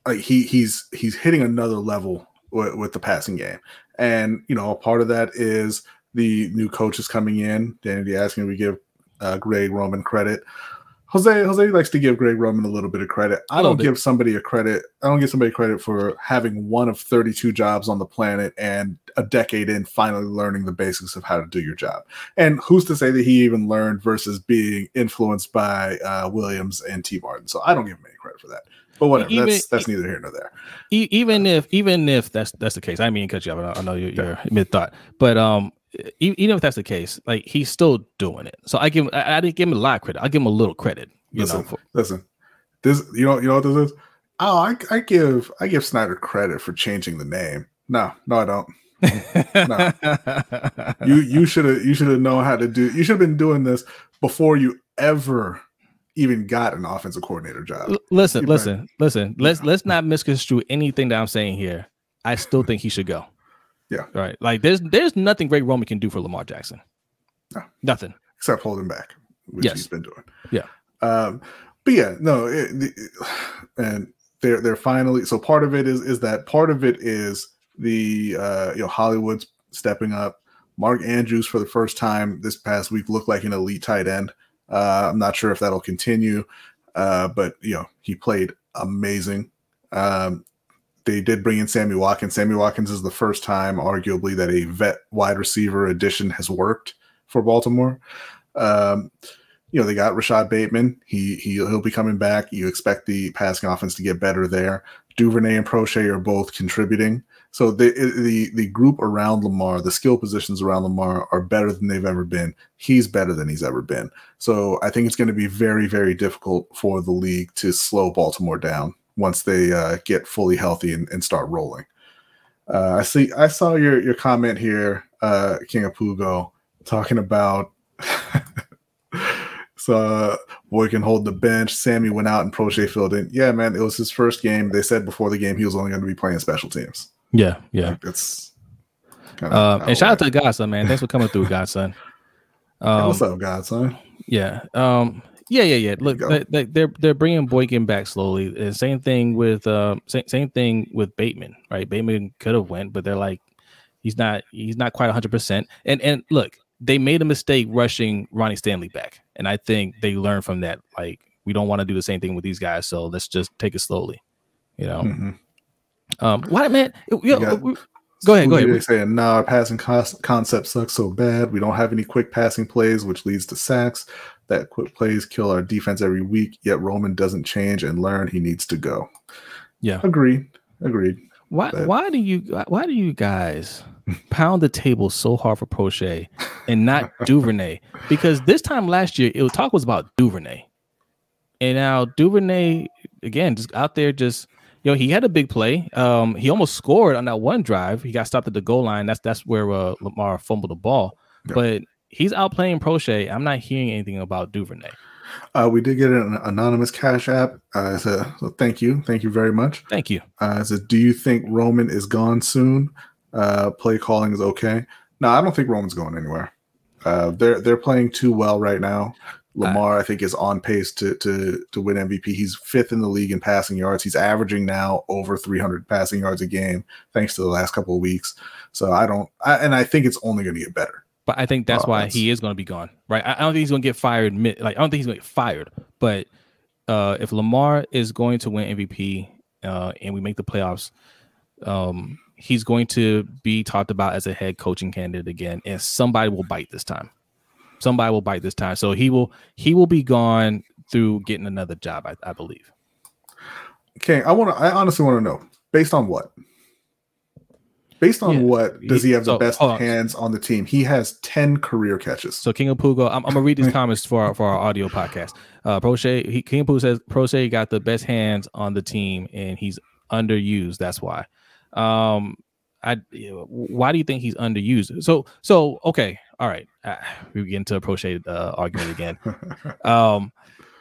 like he he's he's hitting another level with, with the passing game, and you know a part of that is the new coaches coming in. Danny asking we give uh, Greg Roman credit. Jose Jose likes to give Greg Roman a little bit of credit. I don't give somebody a credit. I don't give somebody credit for having one of 32 jobs on the planet and a decade in finally learning the basics of how to do your job. And who's to say that he even learned versus being influenced by uh, Williams and Tee Martin? So I don't give him any credit for that. But whatever. Even, that's that's neither here nor there. Even if even if that's that's the case, I mean, cut you off. I know you're, you're mid thought, but um, even if that's the case, like he's still doing it. So I give I, I, didn't give him a lot of credit. I give him a little credit. You listen, know, for, listen. This you know you know what this is. Oh, I, I give I give Snyder credit for changing the name. No, no, I don't. no. you you should have you should have known how to do. You should have been doing this before you ever even got an offensive coordinator job. L- listen, listen, listen. Let's let's not misconstrue anything that I'm saying here. I still think he should go. Yeah. Right. Like there's there's nothing Greg Roman can do for Lamar Jackson. No. Nothing. Except hold him back, which yes. he's been doing. Yeah. Um, but yeah, no, it, it, and they're they're finally so part of it is is that part of it is the uh, you know Hollywood's stepping up. Mark Andrews for the first time this past week looked like an elite tight end. Uh, I'm not sure if that'll continue, uh, but you know he played amazing. Um, they did bring in Sammy Watkins. Sammy Watkins is the first time, arguably, that a vet wide receiver addition has worked for Baltimore. Um, you know, they got Rashod Bateman. He he he'll be coming back. You expect the passing offense to get better there. Duvernay and Proche are both contributing. So the the the group around Lamar, the skill positions around Lamar are better than they've ever been. He's better than he's ever been. So I think it's going to be very very difficult for the league to slow Baltimore down once they uh, get fully healthy and, and start rolling. Uh, I see. I saw your your comment here, uh, King of Pugo, talking about. so boy can hold the bench. Sammy went out and Proche filled in. Yeah, man, it was his first game. They said before the game he was only going to be playing special teams. Yeah, yeah. Like it's uh, and shout out to Godson, man. Thanks for coming through, Godson. Um, hey, what's up, Godson? Yeah. Um, yeah, yeah, yeah. Look, they, they, they're they're bringing Boykin back slowly. And same thing with uh, same, same thing with Bateman, right? Bateman could have went, but they're like, he's not he's not quite 100. percent And and look, they made a mistake rushing Ronnie Stanley back, and I think they learned from that. Like, we don't want to do the same thing with these guys, so let's just take it slowly. You know. Mm-hmm. Um, what man? Yo, got, go ahead, go ahead. They saying, "Nah, our passing concept sucks so bad. We don't have any quick passing plays, which leads to sacks that quick plays kill our defense every week, yet Roman doesn't change and learn he needs to go. Yeah. Agreed. Agreed. Why but... why do you why do you guys pound the table so hard for Proche and not Duvernay? Because this time last year it was talk was about Duvernay. And now Duvernay again just out there just you know, he had a big play. Um, he almost scored on that one drive. He got stopped at the goal line. That's that's where uh, Lamar fumbled the ball. But he's outplaying Proche. I'm not hearing anything about Duvernay. Uh, we did get an anonymous cash app. Uh, so, so thank you, thank you very much. Thank you. Uh, so do you think Roman is gone soon? Uh, play calling is okay. No, I don't think Roman's going anywhere. Uh, they're they're playing too well right now. Lamar, I think, is on pace to to to win MVP. He's fifth in the league in passing yards. He's averaging now over 300 passing yards a game, thanks to the last couple of weeks. So I don't, I, and I think it's only going to get better. But I think that's oh, why that's... he is going to be gone, right? I, I, don't think he's going to get fired. Mid, like I don't think he's going to get fired. But uh, if Lamar is going to win MVP uh, and we make the playoffs, um, he's going to be talked about as a head coaching candidate again, and somebody will bite this time. Somebody will bite this time. So he will he will be gone through getting another job, I, I believe. Okay, I want to. I honestly want to know based on what Based on yeah. what does he have so, the best hands on the team? He has 10 career catches. So King of Pugo, I'm, I'm gonna read these comments for our, for our audio podcast. Uh Proche, he King of Pugo says Proche got the best hands on the team and he's underused. That's why. Um I why do you think he's underused? So so okay, all right. Uh, we get into a Proche uh, argument again. um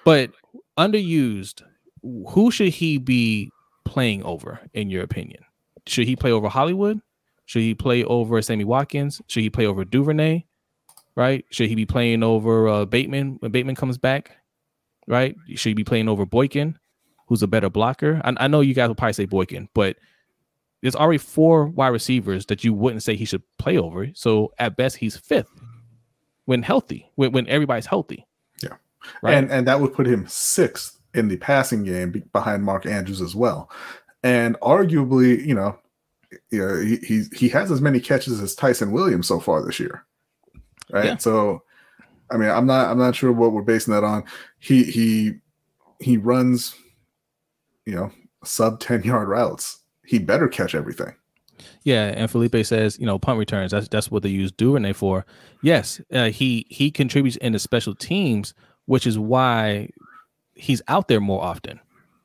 but underused, who should he be playing over in your opinion? should he play over Hollywood? Should he play over Sammy Watkins? Should he play over Duvernay? Right? Should he be playing over uh, Bateman when Bateman comes back? Right? Should he be playing over Boykin, who's a better blocker? I, I know you guys will probably say Boykin, but there's already four wide receivers that you wouldn't say he should play over. So at best, he's fifth when healthy, when, when everybody's healthy. Yeah. Right? And and that would put him sixth in the passing game behind Mark Andrews as well and arguably, you know, you know, he, he he has as many catches as Ty'Son Williams so far this year, right? Yeah. So, I mean, I'm not I'm not sure what we're basing that on. He he he runs, you know, sub ten yard routes. He better catch everything. Yeah, and Felipe says, you know, punt returns. That's that's what they use Duvernay for. Yes, uh, he he contributes in the special teams, which is why he's out there more often,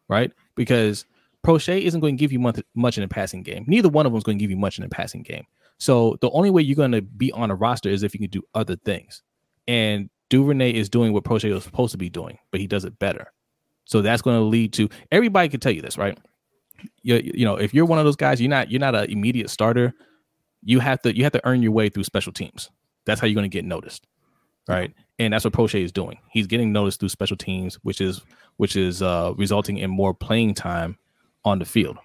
right? Because Proche isn't going to give you much, much in a passing game. Neither one of them is going to give you much in a passing game. So the only way you're going to be on a roster is if you can do other things. And Duvernay is doing what Proche was supposed to be doing, but he does it better. So that's going to lead to everybody can tell you this, right? You, you know, if you're one of those guys, you're not you're not an immediate starter. You have to you have to earn your way through special teams. That's how you're going to get noticed, right? And that's what Proche is doing. He's getting noticed through special teams, which is which is uh, resulting in more playing time on the field.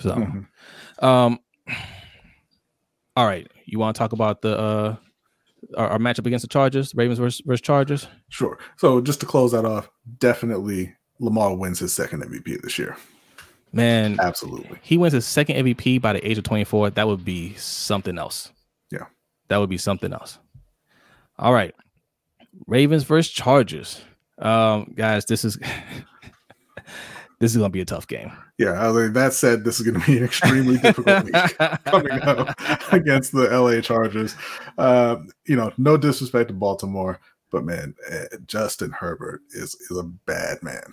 So, mm-hmm. um, all right, you want to talk about the uh, our, our, matchup against the Chargers, Ravens versus, versus Chargers? Sure. So just to close that off, definitely Lamar wins his second MVP this year. Man, absolutely. He wins his second MVP by the age of 24. That would be something else. Yeah. That would be something else. All right. Ravens versus Chargers. Um, guys, this is this is gonna be a tough game. Yeah, I mean, that said, this is gonna be an extremely difficult week coming up against the LA Chargers. Uh, you know, no disrespect to Baltimore, but man, eh, Justin Herbert is is a bad man.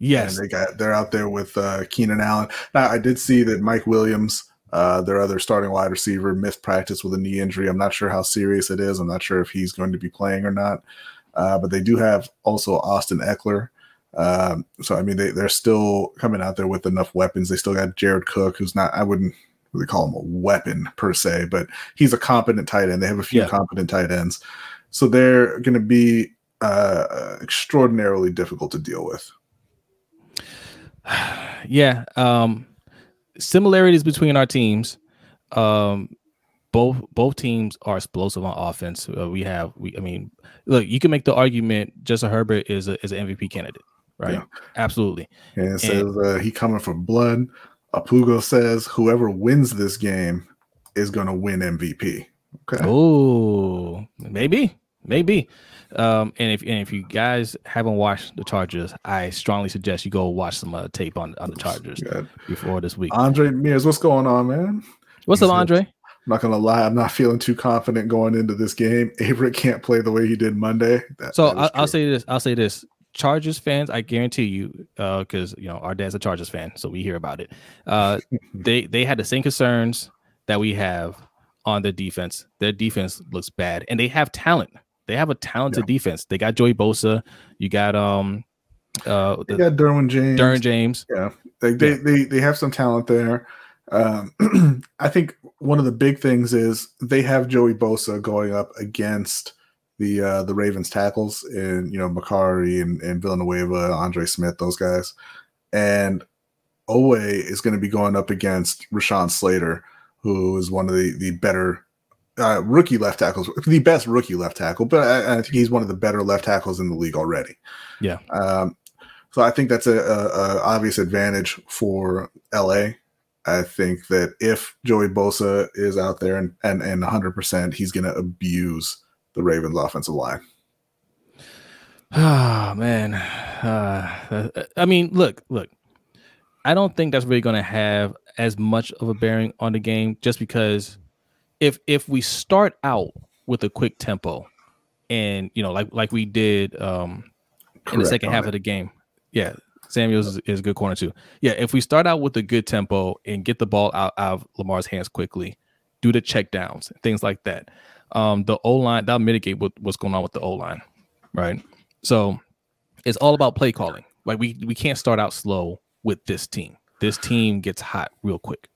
Yes, and they got they're out there with uh, Keenan Allen. Now, I did see that Mike Williams, uh, their other starting wide receiver, missed practice with a knee injury. I'm not sure how serious it is. I'm not sure if he's going to be playing or not. Uh, but they do have also Austin Ekeler. Um, so I mean, they they're still coming out there with enough weapons. They still got Jared Cook, who's not. I wouldn't really call him a weapon per se, but he's a competent tight end. They have a few yeah. competent tight ends, so they're going to be uh, extraordinarily difficult to deal with. Yeah, um, similarities between our teams. Um, both both teams are explosive on offense. Uh, we have we I mean, look, you can make the argument Justin Herbert is a is an MVP candidate, right? Yeah. Absolutely. And it and, says uh, he coming for blood. Apugo says whoever wins this game is going to win MVP. Okay. Oh, maybe, maybe. Um, and if and if you guys haven't watched the Chargers, I strongly suggest you go watch some uh, tape on on the Chargers before this week. Andre Mears, what's going on, man? What's up, Andre? I'm not gonna lie, I'm not feeling too confident going into this game. Averett can't play the way he did Monday. That, so that I'll, I'll say this. I'll say this. Chargers fans, I guarantee you, because uh, you know our dad's a Chargers fan, so we hear about it. Uh, they they had the same concerns that we have on their defense. Their defense looks bad, and they have talent. They have a talented yeah. defense. They got Joey Bosa. You got um, uh, the, they got Derwin James. Derwin James. Yeah, they they, yeah. they they have some talent there. Um, I think one of the big things is they have Joey Bosa going up against the uh, the Ravens tackles and you know Mekari and, and Villanueva, Andre Smith, those guys, and Oweh is going to be going up against Rashawn Slater, who is one of the the better uh, rookie left tackles, the best rookie left tackle, but I, I, think he's one of the better left tackles in the league already. Yeah. Um, so I think that's a, a, a obvious advantage for LA I think that if Joey Bosa is out there and and, and 100%, he's going to abuse the Ravens offensive line. Oh man, uh, I mean, look, look. I don't think that's really going to have as much of a bearing on the game, just because if if we start out with a quick tempo, and you know, like like we did um, in the second half it. of the game, yeah, Samuels is, is, a good corner too. Yeah, if we start out with a good tempo and get the ball out, out of Lamar's hands quickly, do the check downs, things like that. Um, the O line that'll mitigate what, what's going on with the O line, right? So it's all about play calling. Like we we can't start out slow with this team. This team gets hot real quick.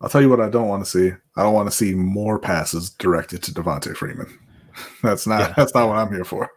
I'll tell you what I don't want to see. I don't want to see more passes directed to Devonta Freeman. That's not yeah. that's not what I'm here for.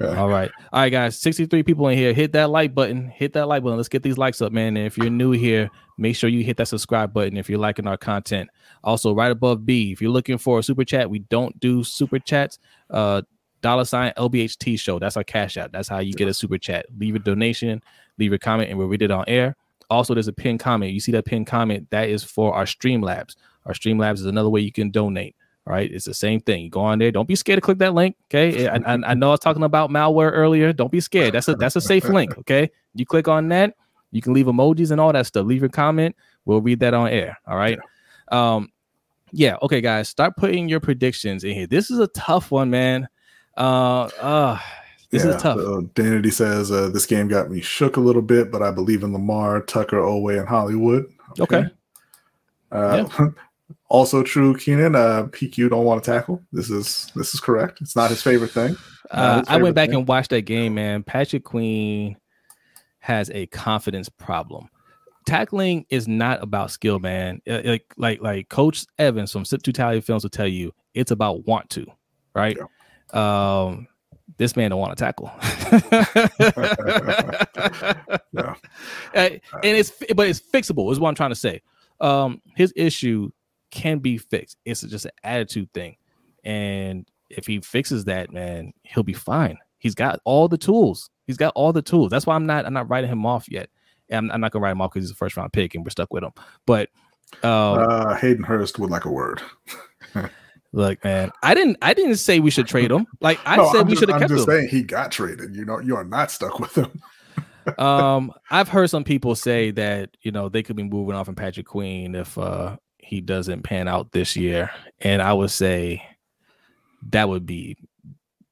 All right. All right, guys. 63 people in here. Hit that like button. Hit that like button. Let's get these likes up, man. And if you're new here, make sure you hit that subscribe button if you're liking our content. Also, right above B, if you're looking for a super chat, we don't do super chats. Uh dollar sign LBHT show. That's our cash out. That's how you get a super chat. Leave a donation, leave a comment, and we'll read it on air. Also, there's a pinned comment. You see that pinned comment? That is for our Streamlabs. Our Streamlabs is another way you can donate. All right, it's the same thing. You go on there. Don't be scared to click that link. Okay, I, I, I, know I was talking about malware earlier. Don't be scared. That's a that's a safe link. Okay, you click on that. You can leave emojis and all that stuff. Leave a comment. We'll read that on air. All right. Yeah. Um, yeah. Okay, guys, start putting your predictions in here. This is a tough one, man. Uh, uh this yeah, is tough. Uh, Danity says uh, this game got me shook a little bit, but I believe in Lamar, Tucker, Oweh, and Hollywood. Okay. okay. Uh, yeah. Also true, Keenan. Uh, PQ don't want to tackle. This is this is correct. It's not his favorite thing. Uh, favorite I went back thing. and watched that game, man. Patrick Queen has a confidence problem. Tackling is not about skill, man. Uh, like like like Coach Evans from Sip Two Tally Films will tell you, it's about want to, right? Yeah. Um, this man don't want to tackle. yeah. and, and it's but it's fixable, is what I'm trying to say. Um, his issue can be fixed. It's just an attitude thing. And if he fixes that, man, he'll be fine. He's got all the tools. He's got all the tools. That's why I'm not I'm not writing him off yet. I'm, I'm not gonna write him off because he's a first round pick and we're stuck with him. But um, uh, Hayden Hurst would like a word. Look, man, I didn't I didn't say we should trade him. Like I no, said, I'm we should have kept him. I'm just saying he got traded. You know, you are not stuck with him. um, I've heard some people say that you know they could be moving off from Patrick Queen if uh he doesn't pan out this year, and I would say that would be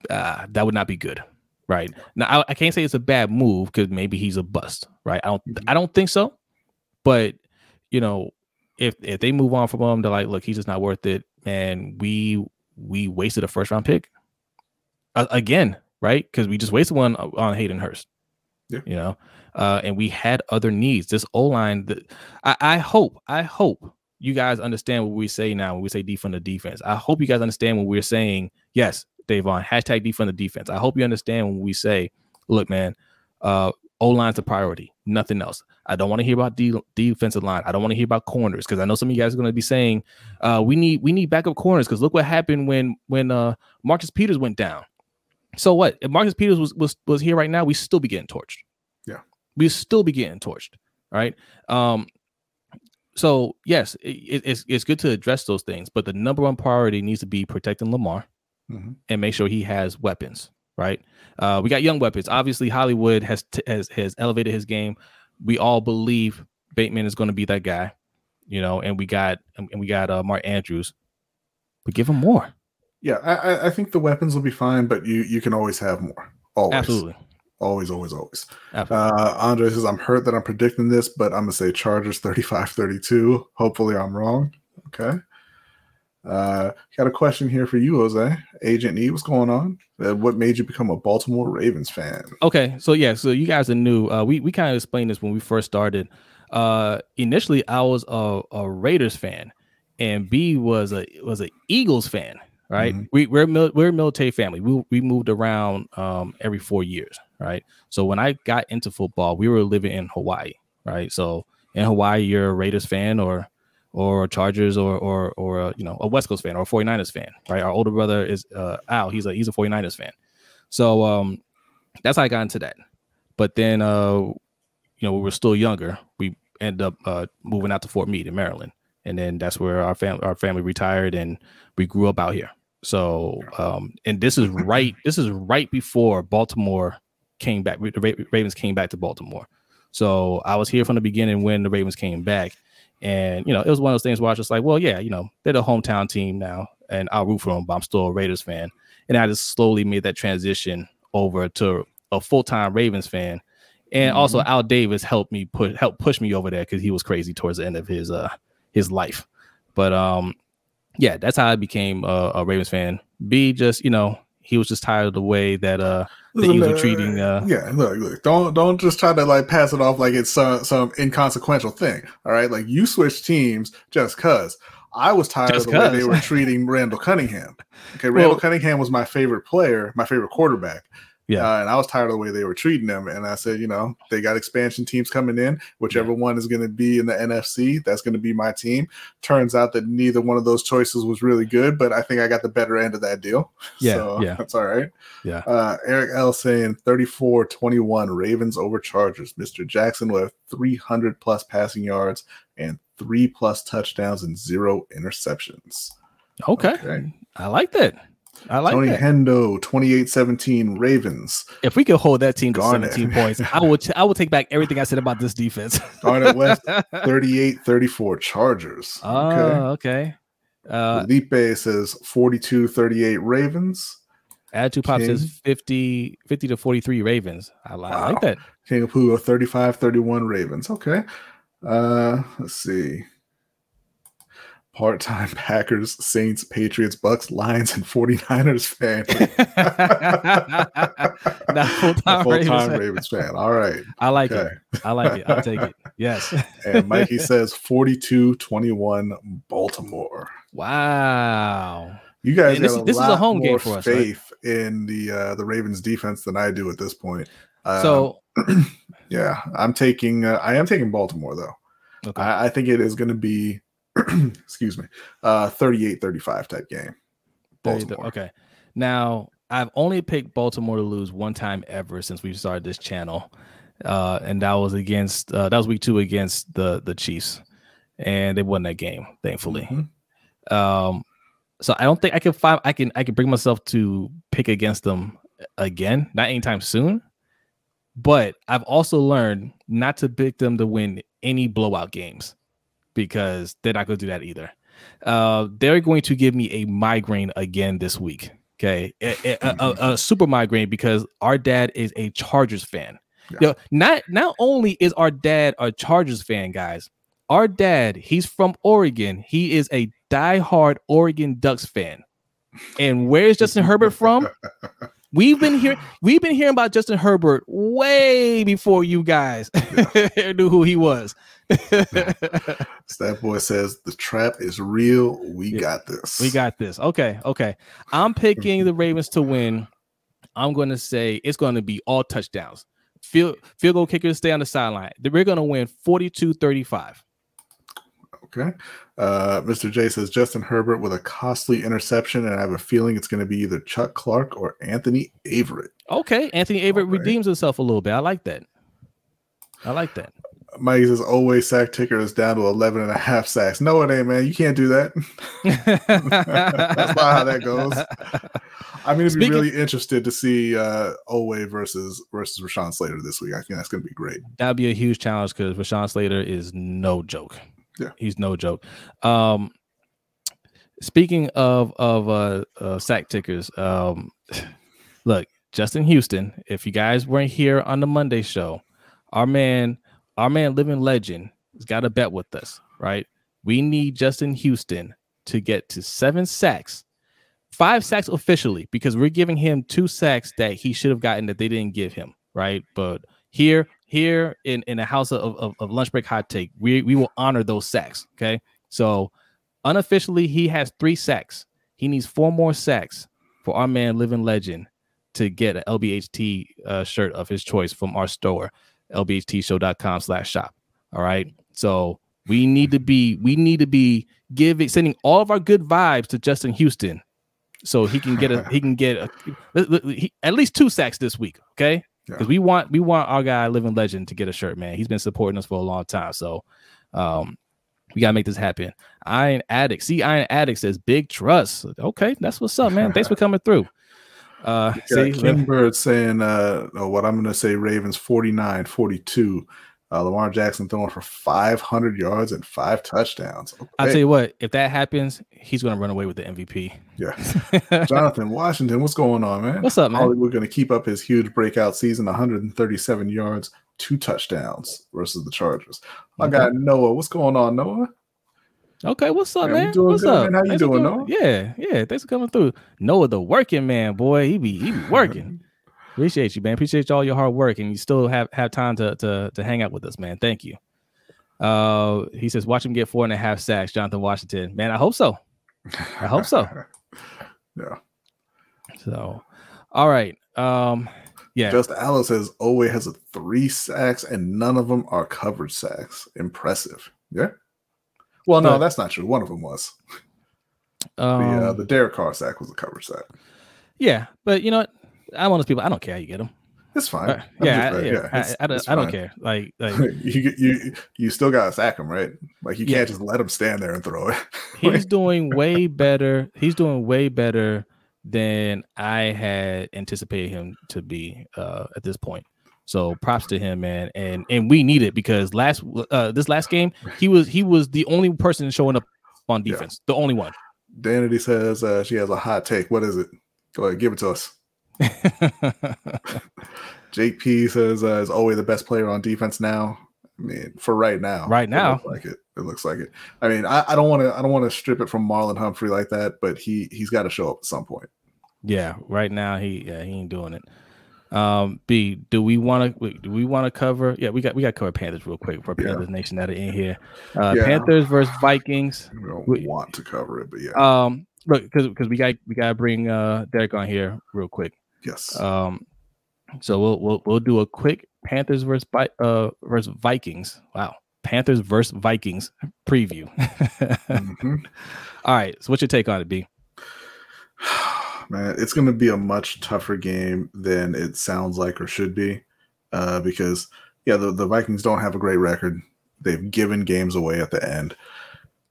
uh that would not be good, right? Now I, I can't say it's a bad move because maybe he's a bust, right? I don't I don't think so, but you know if if they move on from him, they're like, look, he's just not worth it, and we we wasted a first round pick uh, again, right? Because we just wasted one on Hayden Hurst. Yeah. You know, uh, and we had other needs. This O line, I, I hope, I hope you guys understand what we say now when we say defund the defense. I hope you guys understand when we're saying, yes, Davon, hashtag defund the defense. I hope you understand when we say, look, man, uh, O line's a priority, nothing else. I don't want to hear about the defensive line. I don't want to hear about corners because I know some of you guys are going to be saying uh, we need we need backup corners because look what happened when when uh, Marcus Peters went down. So what? If Marcus Peters was was was here right now, we still be getting torched. Yeah, we still be getting torched. Right. Um. So yes, it, it's it's good to address those things, but the number one priority needs to be protecting Lamar mm-hmm. and make sure he has weapons right? Uh, we got young weapons. Obviously, Hollywood has t- has has elevated his game. We all believe Bateman is going to be that guy, you know. And we got and we got uh, Mark Andrews. But give him more. Yeah, I, I think the weapons will be fine, but you you can always have more. Always. Absolutely. Always, always, always. Uh, Andre says, I'm hurt that I'm predicting this, but I'm going to say Chargers 35 32. Hopefully, I'm wrong. Okay. Uh, got a question here for you, Jose. Agent E, what's going on? Uh, what made you become a Baltimore Ravens fan? Okay, so yeah, so you guys are new. Uh, we we kind of explained this when we first started. Uh, initially, I was a, a Raiders fan, and B was a was an Eagles fan. Right, mm-hmm. we we're we're a military family. We we moved around um every four years. Right, so when I got into football, we were living in Hawaii. Right, so in Hawaii, you're a Raiders fan or or Chargers or or or you know a West Coast fan or a 49ers fan, right? Our older brother is uh, Al. He's a he's a 49ers fan. So um, that's how I got into that. But then uh, you know we were still younger. We ended up uh, moving out to Fort Meade in Maryland, and then that's where our family our family retired, and we grew up out here. So um, and this is right this is right before Baltimore came back. The Ravens came back to Baltimore. So I was here from the beginning when the Ravens came back and you know, it was one of those things where I was just like, well, yeah, you know, they're the hometown team now, and I'll root for them, but I'm still a Raiders fan. And I just slowly made that transition over to a full time Ravens fan. And mm-hmm. also Al Davis helped me put help push me over there because he was crazy towards the end of his uh his life. But um yeah, that's how I became a, a Ravens fan. B just, you know, he was just tired of the way that uh the Eagles were treating. Uh, yeah, look, look, don't don't just try to like pass it off like it's some some inconsequential thing. All right, like you switched teams just cause. I was tired of the cause. way they were treating Randall Cunningham. Okay, Randall well, Cunningham was my favorite player, my favorite quarterback. Yeah. Uh, and I was tired of the way they were treating them. And I said, you know, they got expansion teams coming in. Whichever yeah. one is going to be in the NFC, that's going to be my team. Turns out that neither one of those choices was really good, but I think I got the better end of that deal. Yeah. So yeah. That's all right. Yeah. Uh, Eric L saying 34 21 Ravens over Chargers. Mr. Jackson with 300 plus passing yards and three plus touchdowns and zero interceptions. Okay. okay. I like that. I like Tony that. Hendo, 28-17 Ravens. If we could hold that team to Garnet. 17 points, I would t- I would take back everything I said about this defense. Garnet West, 38-34 Chargers. Oh, okay. okay. Uh, Felipe says 42-38 Ravens. Add Pop says 50, 50 to 43 Ravens. I, wow. I like that. King of Pugo, 35-31 Ravens. Okay. Uh, let's see part-time Packers, Saints, Patriots, Bucks, Lions, and 49ers fan. Not full-time, full-time Ravens, Ravens fan. All right. I like okay. it. I like it. I'll take it. Yes. and Mikey says 42-21 Baltimore. Wow. You guys this, this is a home game for us, faith in the uh, the Ravens defense than I do at this point. Um, so, yeah, I'm taking. Uh, I am taking Baltimore though. Okay. I, I think it is going to be, excuse me, uh, 38-35 type game. Baltimore. Okay. Now I've only picked Baltimore to lose one time ever since we started this channel, uh, and that was against uh, that was week two against the the Chiefs, and they won that game thankfully. Mm-hmm. Um, so I don't think I can find I can I can bring myself to pick against them again, not anytime soon. But I've also learned not to pick them to win any blowout games because they're not going to do that either. Uh, they're going to give me a migraine again this week. Okay, a, a, a, a super migraine because our dad is a Chargers fan. Yeah. You know, not not only is our dad a Chargers fan, guys. Our dad, he's from Oregon. He is a diehard Oregon Ducks fan. And where's Justin Herbert from? We've been here. We've been hearing about Justin Herbert way before you guys yeah. knew who he was. that boy says the trap is real. We yeah. got this. We got this. Okay, okay. I'm picking the Ravens to win. I'm going to say it's going to be all touchdowns. Field field goal kickers stay on the sideline. We're going to win 42-35. Okay. Uh, Mr. J says Justin Herbert with a costly interception, and I have a feeling it's going to be either Chuck Clark or Anthony Averett. Okay. Anthony Averett right. redeems himself a little bit. I like that. I like that. Mike says always sack ticker is down to 11 and a half sacks. No, it ain't, man. You can't do that. That's not how that goes. I'm going to be really interested to see uh Oweh versus versus Rashawn Slater this week. I think that's going to be great. That'd be a huge challenge because Rashawn Slater is no joke. Yeah, he's no joke. Um, speaking of of uh, uh sack tickers, um, look, Justin Houston. If you guys weren't here on the Monday show, our man, our man, living legend, has got a bet with us. Right, we need Justin Houston to get to seven sacks, five sacks officially, because we're giving him two sacks that he should have gotten that they didn't give him. Right, but here here in in the house of, of, of lunch break hot take we we will honor those sacks okay? So unofficially he has three sacks. He needs four more sacks for our man living legend to get an lbht uh, shirt of his choice from our store lbhtshow.com slash shop all right? So we need to be we need to be giving sending all of our good vibes to justin houston so he can get a he can get a, he, at least two sacks this week okay because yeah. we want we want our guy living legend to get a shirt man. He's been supporting us for a long time. So um we gotta make this happen. Iron addict see iron addict says big trust. Okay that's what's up man. Thanks for coming through. Uh see, Kim Bird saying uh what i'm gonna say ravens 49 42 uh, Lamar Jackson throwing for 500 yards and five touchdowns. Okay. I'll tell you what, if that happens, he's going to run away with the MVP. Yeah. Jonathan Washington, what's going on, man? What's up, man? Hollywood going to keep up his huge breakout season 137 yards, two touchdowns versus the Chargers. I got Noah. What's going on, Noah? Okay, what's up, man? man? What's good, up? Man. How you thanks doing, Noah? Yeah, yeah. Thanks for coming through. Noah, the working man, boy. He be he be working. Appreciate you, man. Appreciate all your hard work, and you still have have time to to to hang out with us, man. Thank you. Uh, he says, watch him get four and a half sacks, Jonathan Washington. Man, I hope so. I hope so. yeah. So, all right. Um, yeah. Just Alice says Oweh has a three sacks and none of them are covered sacks. Impressive. Yeah. Well, no, but, that's not true. One of them was. Um, the uh, the Derek Carr sack was a cover sack. Yeah, but you know what? I'm one of those people. I don't care how you get them. It's fine. Uh, yeah, I, yeah, yeah I, I, don't, I, don't, care. Like, like you, you, you still gotta sack him, right? Like you can't just let him stand there and throw it. he's doing way better. He's doing way better than I had anticipated him to be uh, at this point. So props to him, man. And and we need it because last uh, this last game he was he was the only person showing up on defense, yeah. the only one. Danity says uh, she has a hot take. What is it? Go ahead, give it to us. Jake P says uh, is always the best player on defense now. I mean, for right now, right now, it like it. It looks like it. I mean, I, don't want to. I don't want to strip it from Marlon Humphrey like that, but he he's got to show up at some point. Yeah, right now he yeah he ain't doing it. Um, B, do we want to do we want to cover? Yeah, we got we got to cover Panthers real quick for Panthers yeah. Nation that are in here. Uh, yeah. Panthers versus Vikings. We don't we, want to cover it, but yeah. Um, look because because we got we got to bring uh Derek on here real quick. Yes. Um, so we'll we'll we'll do a quick Panthers versus uh versus Vikings. Wow, Panthers versus Vikings preview. mm-hmm. All right. So what's your take on it, B? Man, it's going to be a much tougher game than it sounds like or should be, uh, because yeah, the, the Vikings don't have a great record. They've given games away at the end.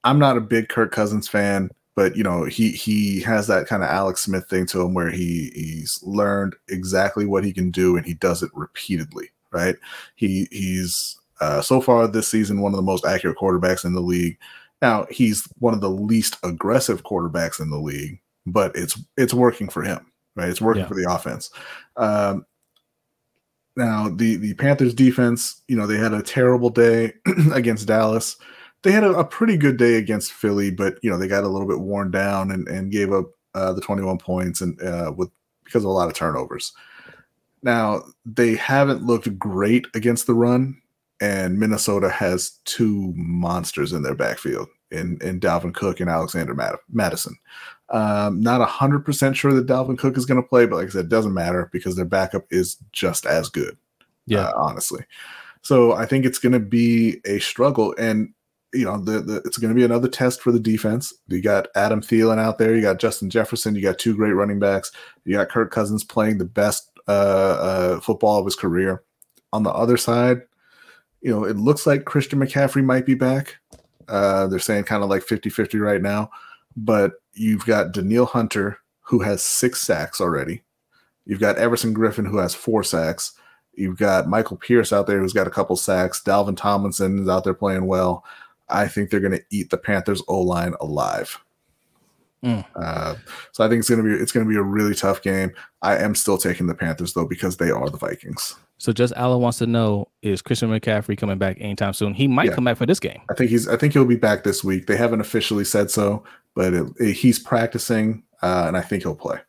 I'm not a big Kirk Cousins fan, but you know he he has that kind of Alex Smith thing to him where he he's learned exactly what he can do and he does it repeatedly. Right? He he's uh, so far this season one of the most accurate quarterbacks in the league. Now he's one of the least aggressive quarterbacks in the league, but it's it's working for him, right? It's working yeah. for the offense. Um, now the the Panthers defense, you know, they had a terrible day against Dallas. They had a, a, pretty good day against Philly, but you know they got a little bit worn down and, and gave up uh, the 21 points and uh, with because of a lot of turnovers. Now they haven't looked great against the run, and Minnesota has two monsters in their backfield in in Dalvin Cook and Alexander Mattison. Um, not hundred percent sure that Dalvin Cook is going to play, but like I said, it doesn't matter because their backup is just as good. Yeah, uh, honestly. So I think it's going to be a struggle, and you know, the, the it's going to be another test for the defense. You got Adam Thielen out there, you got Justin Jefferson, you got two great running backs, you got Kirk Cousins playing the best uh, uh, football of his career. On the other side, you know, it looks like Christian McCaffrey might be back. Uh, they're saying kind of like 50 50 right now. But you've got Danielle Hunter, who has six sacks already. You've got Everson Griffen, who has four sacks. You've got Michael Pierce out there, who's got a couple sacks. Dalvin Tomlinson is out there playing well. I think they're going to eat the Panthers O line alive. Mm. Uh, so I think it's going to be it's going to be a really tough game. I am still taking the Panthers though because they are the Vikings. So just Alan wants to know is Christian McCaffrey coming back anytime soon? He might yeah. come back for this game. I think he's I think he'll be back this week. They haven't officially said so, but it, it, he's practicing uh, and I think he'll play.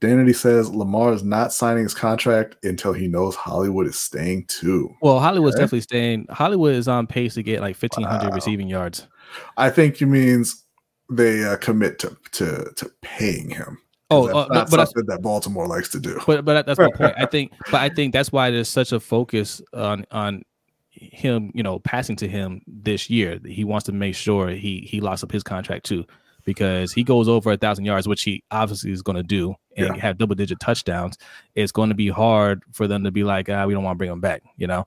Danity says Lamar is not signing his contract until he knows Hollywood is staying too. Well, Hollywood's okay. definitely staying. Hollywood is on pace to get like 1500 wow. receiving yards. I think he means they uh, commit to to to paying him. Oh, uh, that's but something that Baltimore likes to do. But but that's my point. I think, but I think that's why there's such a focus on on him, you know, passing to him this year. He wants to make sure he he locks up his contract too, because he goes over a thousand yards, which he obviously is going to do, and yeah. have double digit touchdowns. It's going to be hard for them to be like, ah, we don't want to bring him back, you know.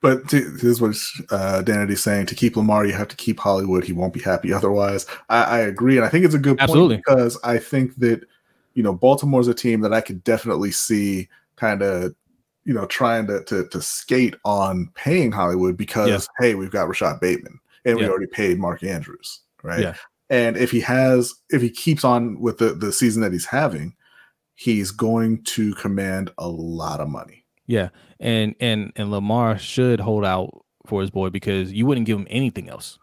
But to, this is what uh, Danity's saying. To keep Lamar, you have to keep Hollywood. He won't be happy otherwise. I, I agree, and I think it's a good Absolutely. point because I think that you know Baltimore's a team that I could definitely see kind of you know trying to, to to skate on paying Hollywood because yeah. hey, we've got Rashod Bateman and yeah. we already paid Mark Andrews, right? Yeah. And if he has, if he keeps on with the the season that he's having, he's going to command a lot of money. Yeah, and and and Lamar should hold out for his boy because you wouldn't give him anything else,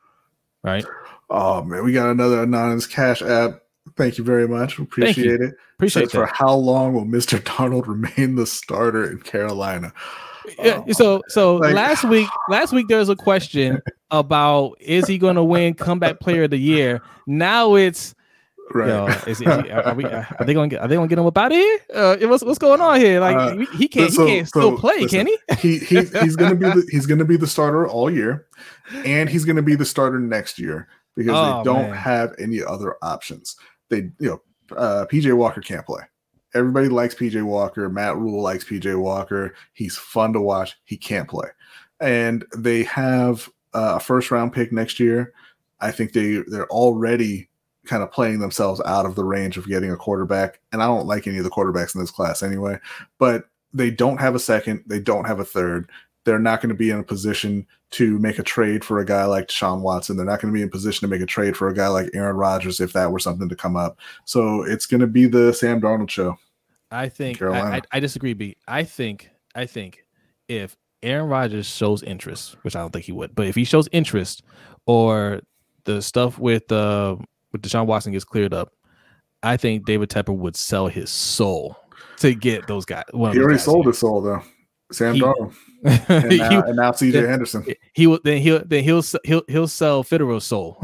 right? Oh man, we got another anonymous cash app. Thank you very much. Appreciate it. Appreciate it. For how long will Mr. Darnold remain the starter in Carolina? Yeah, oh, so so like, last week last week there was a question about is he going to win comeback player of the year? Now it's Right. Yo, is, is are, we, are they going to get? Are they going to get him up out of here? Uh, what's what's going on here? Like uh, he can't so, he can't so, still play, listen, can he? he, he he's going to be the, he's going to be the starter all year, and he's going to be the starter next year because oh, they don't man. have any other options. They you know uh, PJ Walker can't play. Everybody likes PJ Walker. Matt Rhule likes PJ Walker. He's fun to watch. He can't play, and they have a first round pick next year. I think they they're already kind of playing themselves out of the range of getting a quarterback. And I don't like any of the quarterbacks in this class anyway, but they don't have a second, they don't have a third. They're not going to be in a position to make a trade for a guy like Sean Watson. They're not going to be in position to make a trade for a guy like Aaron Rodgers if that were something to come up. So it's going to be the Sam Darnold show. I think I, I, I disagree, B. I think I think if Aaron Rodgers shows interest, which I don't think he would, but if he shows interest or the stuff with uh, with Deshaun Watson gets cleared up, I think David Tepper would sell his soul to get those guys. he already guys sold his soul though. Sam Darnold. and, now, he, and now CJ then, Henderson. He will then he'll then he'll he'll he'll sell Fitterer's soul.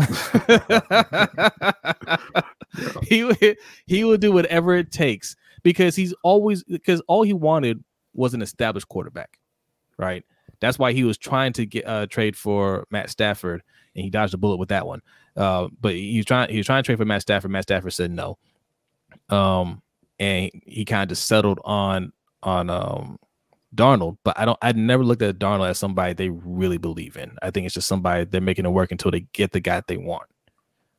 Yeah. he he would do whatever it takes because he's always because all he wanted was an established quarterback, right? That's why he was trying to get uh, trade for Matt Stafford, and he dodged a bullet with that one. Uh, but he was trying he was trying to trade for Matt Stafford. Matt Stafford said no. Um, and he kind of just settled on on um Darnold, but I don't. I never looked at Darnold as somebody they really believe in. I think it's just somebody they're making it work until they get the guy they want.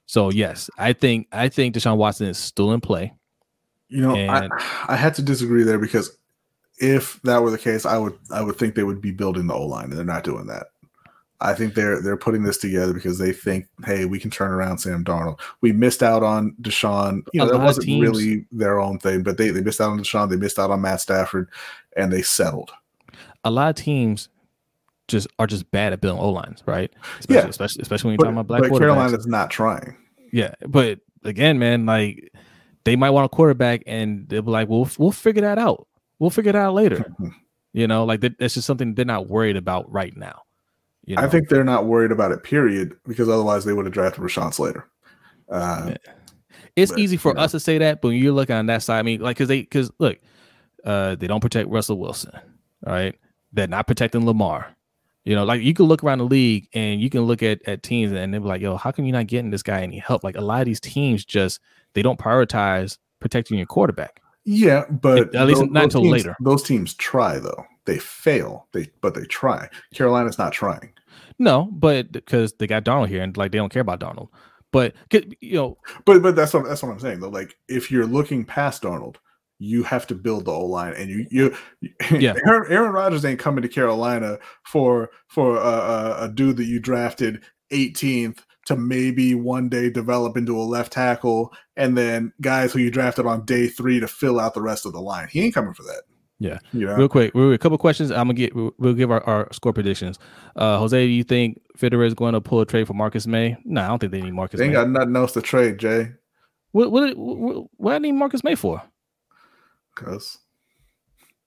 So yes, I think I think Deshaun Watson is still in play. You know, and, I, I had to disagree there because if that were the case, I would I would think they would be building the O line, and they're not doing that. I think they're they're putting this together because they think, hey, we can turn around Sam Darnold. We missed out on Deshaun. You know, that wasn't really their own thing, but they they missed out on Deshaun. They missed out on Matt Stafford, and they settled. A lot of teams just are just bad at building O lines, right? Especially, yeah, especially especially when you're talking about black. But Carolina's not trying. Yeah, but again, man, like they might want a quarterback, and they'll be like, "Well, we'll figure that out. We'll figure it out later." you know, like that's just something they're not worried about right now. You know? I think they're not worried about it, period, because otherwise they would have drafted Rashawn Slater. Uh, it's but, easy for us know. to say that, but when you're looking on that side, I mean, like, because they, because look, uh, they don't protect Russell Wilson, right? They're not protecting Lamar. You know, like you can look around the league and you can look at, at teams and they're like, yo, how come you're not getting this guy any help? Like a lot of these teams just they don't prioritize protecting your quarterback. Yeah, but at least those, not until later. Those teams try though. They fail. They but they try. Carolina's not trying. No, but because they got Darnold here and like they don't care about Darnold. But you know, but but that's what that's what I'm saying though. Like if you're looking past Darnold, you have to build the O line, and you you yeah. Aaron, Aaron Rodgers ain't coming to Carolina for for a, a dude that you drafted 18th to maybe one day develop into a left tackle, and then guys who you drafted on day three to fill out the rest of the line. He ain't coming for that. Yeah. Yeah. Real quick, real quick, a couple questions. I'm gonna get. We'll give our, our score predictions. Uh, Jose, do you think Fitterer is going to pull a trade for Marcus Maye? No, I don't think they need Marcus. Maye. They ain't Maye. got nothing else to trade, Jay. What what what, what I need Marcus Maye for?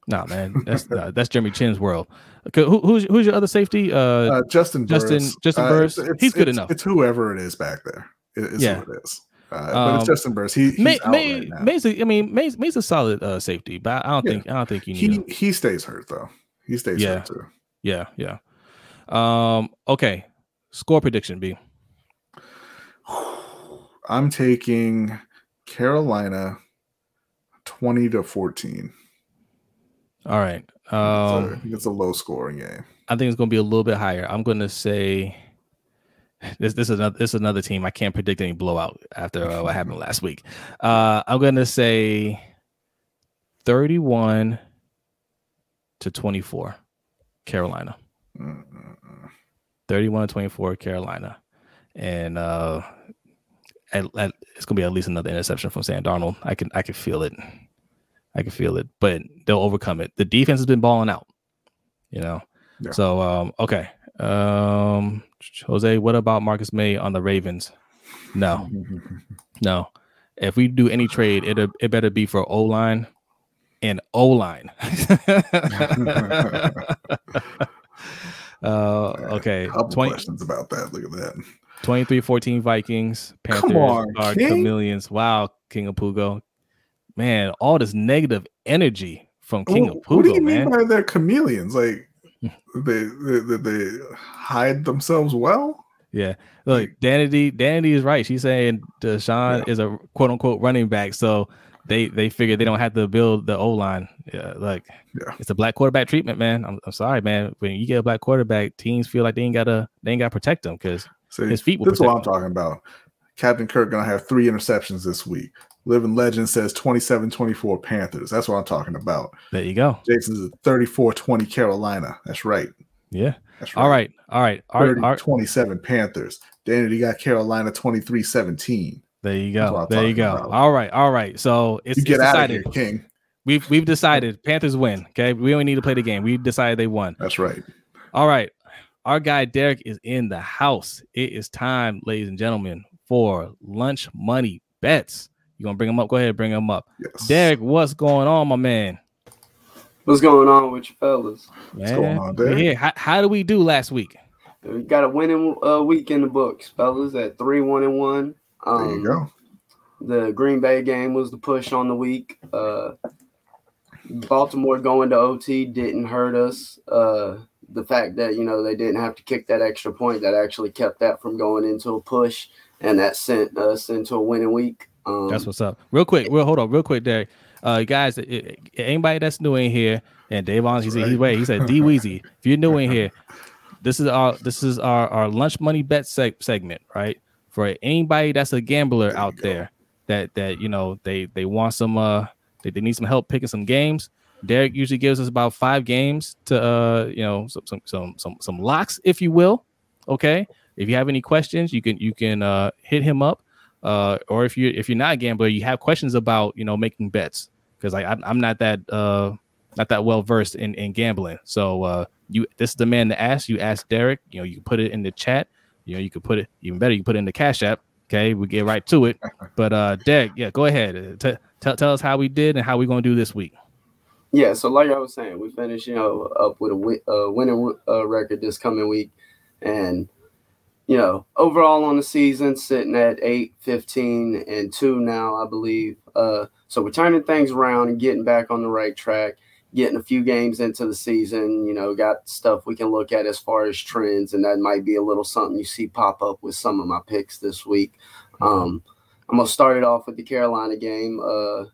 Cause. Nah, man, that's uh, that's Jeremy Chinn's world. Okay, who, who's who's your other safety? Uh, uh Justin. Juston Burris. Juston Burris. Uh, He's good it's, enough. It's whoever it is back there. It, yeah. who it is. Uh, but it's um, Juston Burris. He, he's Maye, out Maye, right now. Maye's a, I mean, Maye's, Maye's a solid uh, safety, but I don't yeah. think I don't think you need. He he stays hurt though. He stays yeah. hurt too. Yeah, yeah. Um. Okay. Score prediction, B. I'm taking Carolina twenty to fourteen. All right. Um, it's, a, it's a low scoring game. I think it's going to be a little bit higher. I'm going to say this this is another this is another team I can't predict any blowout after uh, what happened last week. Uh, I'm gonna say 31 to 24, Carolina. Mm-mm. 31 to 24, Carolina, and uh, at, at, it's gonna be at least another interception from Sam Darnold. I can I can feel it. I can feel it, but they'll overcome it. The defense has been balling out, you know. Yeah. So um, okay, um, Jose, what about Marcus Maye on the Ravens? No, no. If we do any trade, it it better be for O line and O line. uh, okay. Couple 20, questions about that. Look at that. 23-14 Vikings. Panthers on, are King? chameleons. Wow, King of Pugo. Man, all this negative energy from King of Pugo, What do you man. mean by they're chameleons? Like hmm. they, they they hide themselves well. Yeah, look, Danity, Danity is right. She's saying Deshaun yeah. is a quote unquote running back, so they they figure they don't have to build the O line. Yeah, like yeah. it's a black quarterback treatment, man. I'm, I'm sorry, man. When you get a black quarterback, teams feel like they ain't gotta they ain't gotta protect them because his feet. Will this is what I'm talking about. Captain Kirk gonna have three interceptions this week. Living Legend says 27 24 Panthers. That's what I'm talking about. There you go. Jason's 34 20 Carolina. That's right. Yeah. That's right. All right. All right. 30, all right. 27 Panthers. Danny, you got Carolina 23 17. There you go. There you go. About. All right. All right. So it's, you get it's out decided. of here, King. We've we've decided Panthers win. Okay. We only need to play the game. We decided they won. That's right. All right. Our guy Derek is in the house. It is time, ladies and gentlemen, for lunch money bets. You gonna bring him up? Go ahead, bring him up. Yes. Derek, what's going on, my man? What's going on with you fellas? Man, what's going on, Derek? Here. How, how did we do last week? We got a winning uh, week in the books, fellas, at three one and one. Um, there you go. the Green Bay game was the push on the week. Uh, Baltimore going to OT didn't hurt us. Uh, the fact that you know they didn't have to kick that extra point that actually kept that from going into a push, and that sent us into a winning week. Um, that's what's up. Real quick, real hold on, real quick, Derek. Uh, guys, it, anybody that's new in here, and Davon, he said, right. he said, D Weezy, if you're new in here, this is our this is our our lunch money bet seg- segment, right? For anybody that's a gambler there out there that that you know they they want some uh they, they need some help picking some games. Derek usually gives us about five games to uh you know some some some some, some locks, if you will. Okay. If you have any questions, you can you can uh hit him up. Uh, or if you if you're not a gambler, you have questions about you know making bets because like I'm, I'm not that uh not that well versed in, in gambling. So uh you this is the man to ask. You ask Derek. You know you can put it in the chat. You know you could put it even better. You put it in the Cash App. Okay, we get right to it. But uh Derek, yeah, go ahead. T- tell tell us how we did and how we're gonna do this week. Yeah, so like I was saying, we finished you know up with a uh, winning uh, record this coming week, and you know overall on the season sitting at 8 15 and 2 now i believe. Uh so we're turning things around and getting back on the right track getting a few games into the season you know got stuff we can look at as far as trends and that might be a little something you see pop up with some of my picks this week. Um i'm gonna start it off with the carolina game. Uh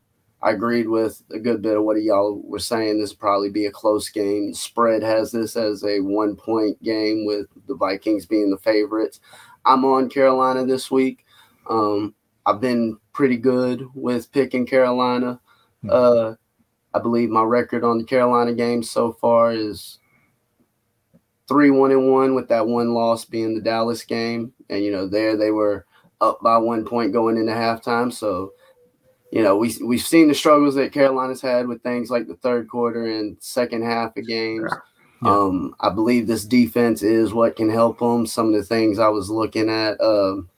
I agreed with a good bit of what y'all were saying. This will probably be a close game. Spread has this as a one point game with the Vikings being the favorites. I'm on Carolina this week. Um, I've been pretty good with picking Carolina. Hmm. Uh, I believe my record on the Carolina game so far is three one and one, with that one loss being the Dallas game. And you know, there they were up by one point going into halftime. So you know, we we've seen the struggles that Carolina's had with things like the third quarter and second half of games. Yeah. Um, I believe this defense is what can help them. Some of the things I was looking at, um,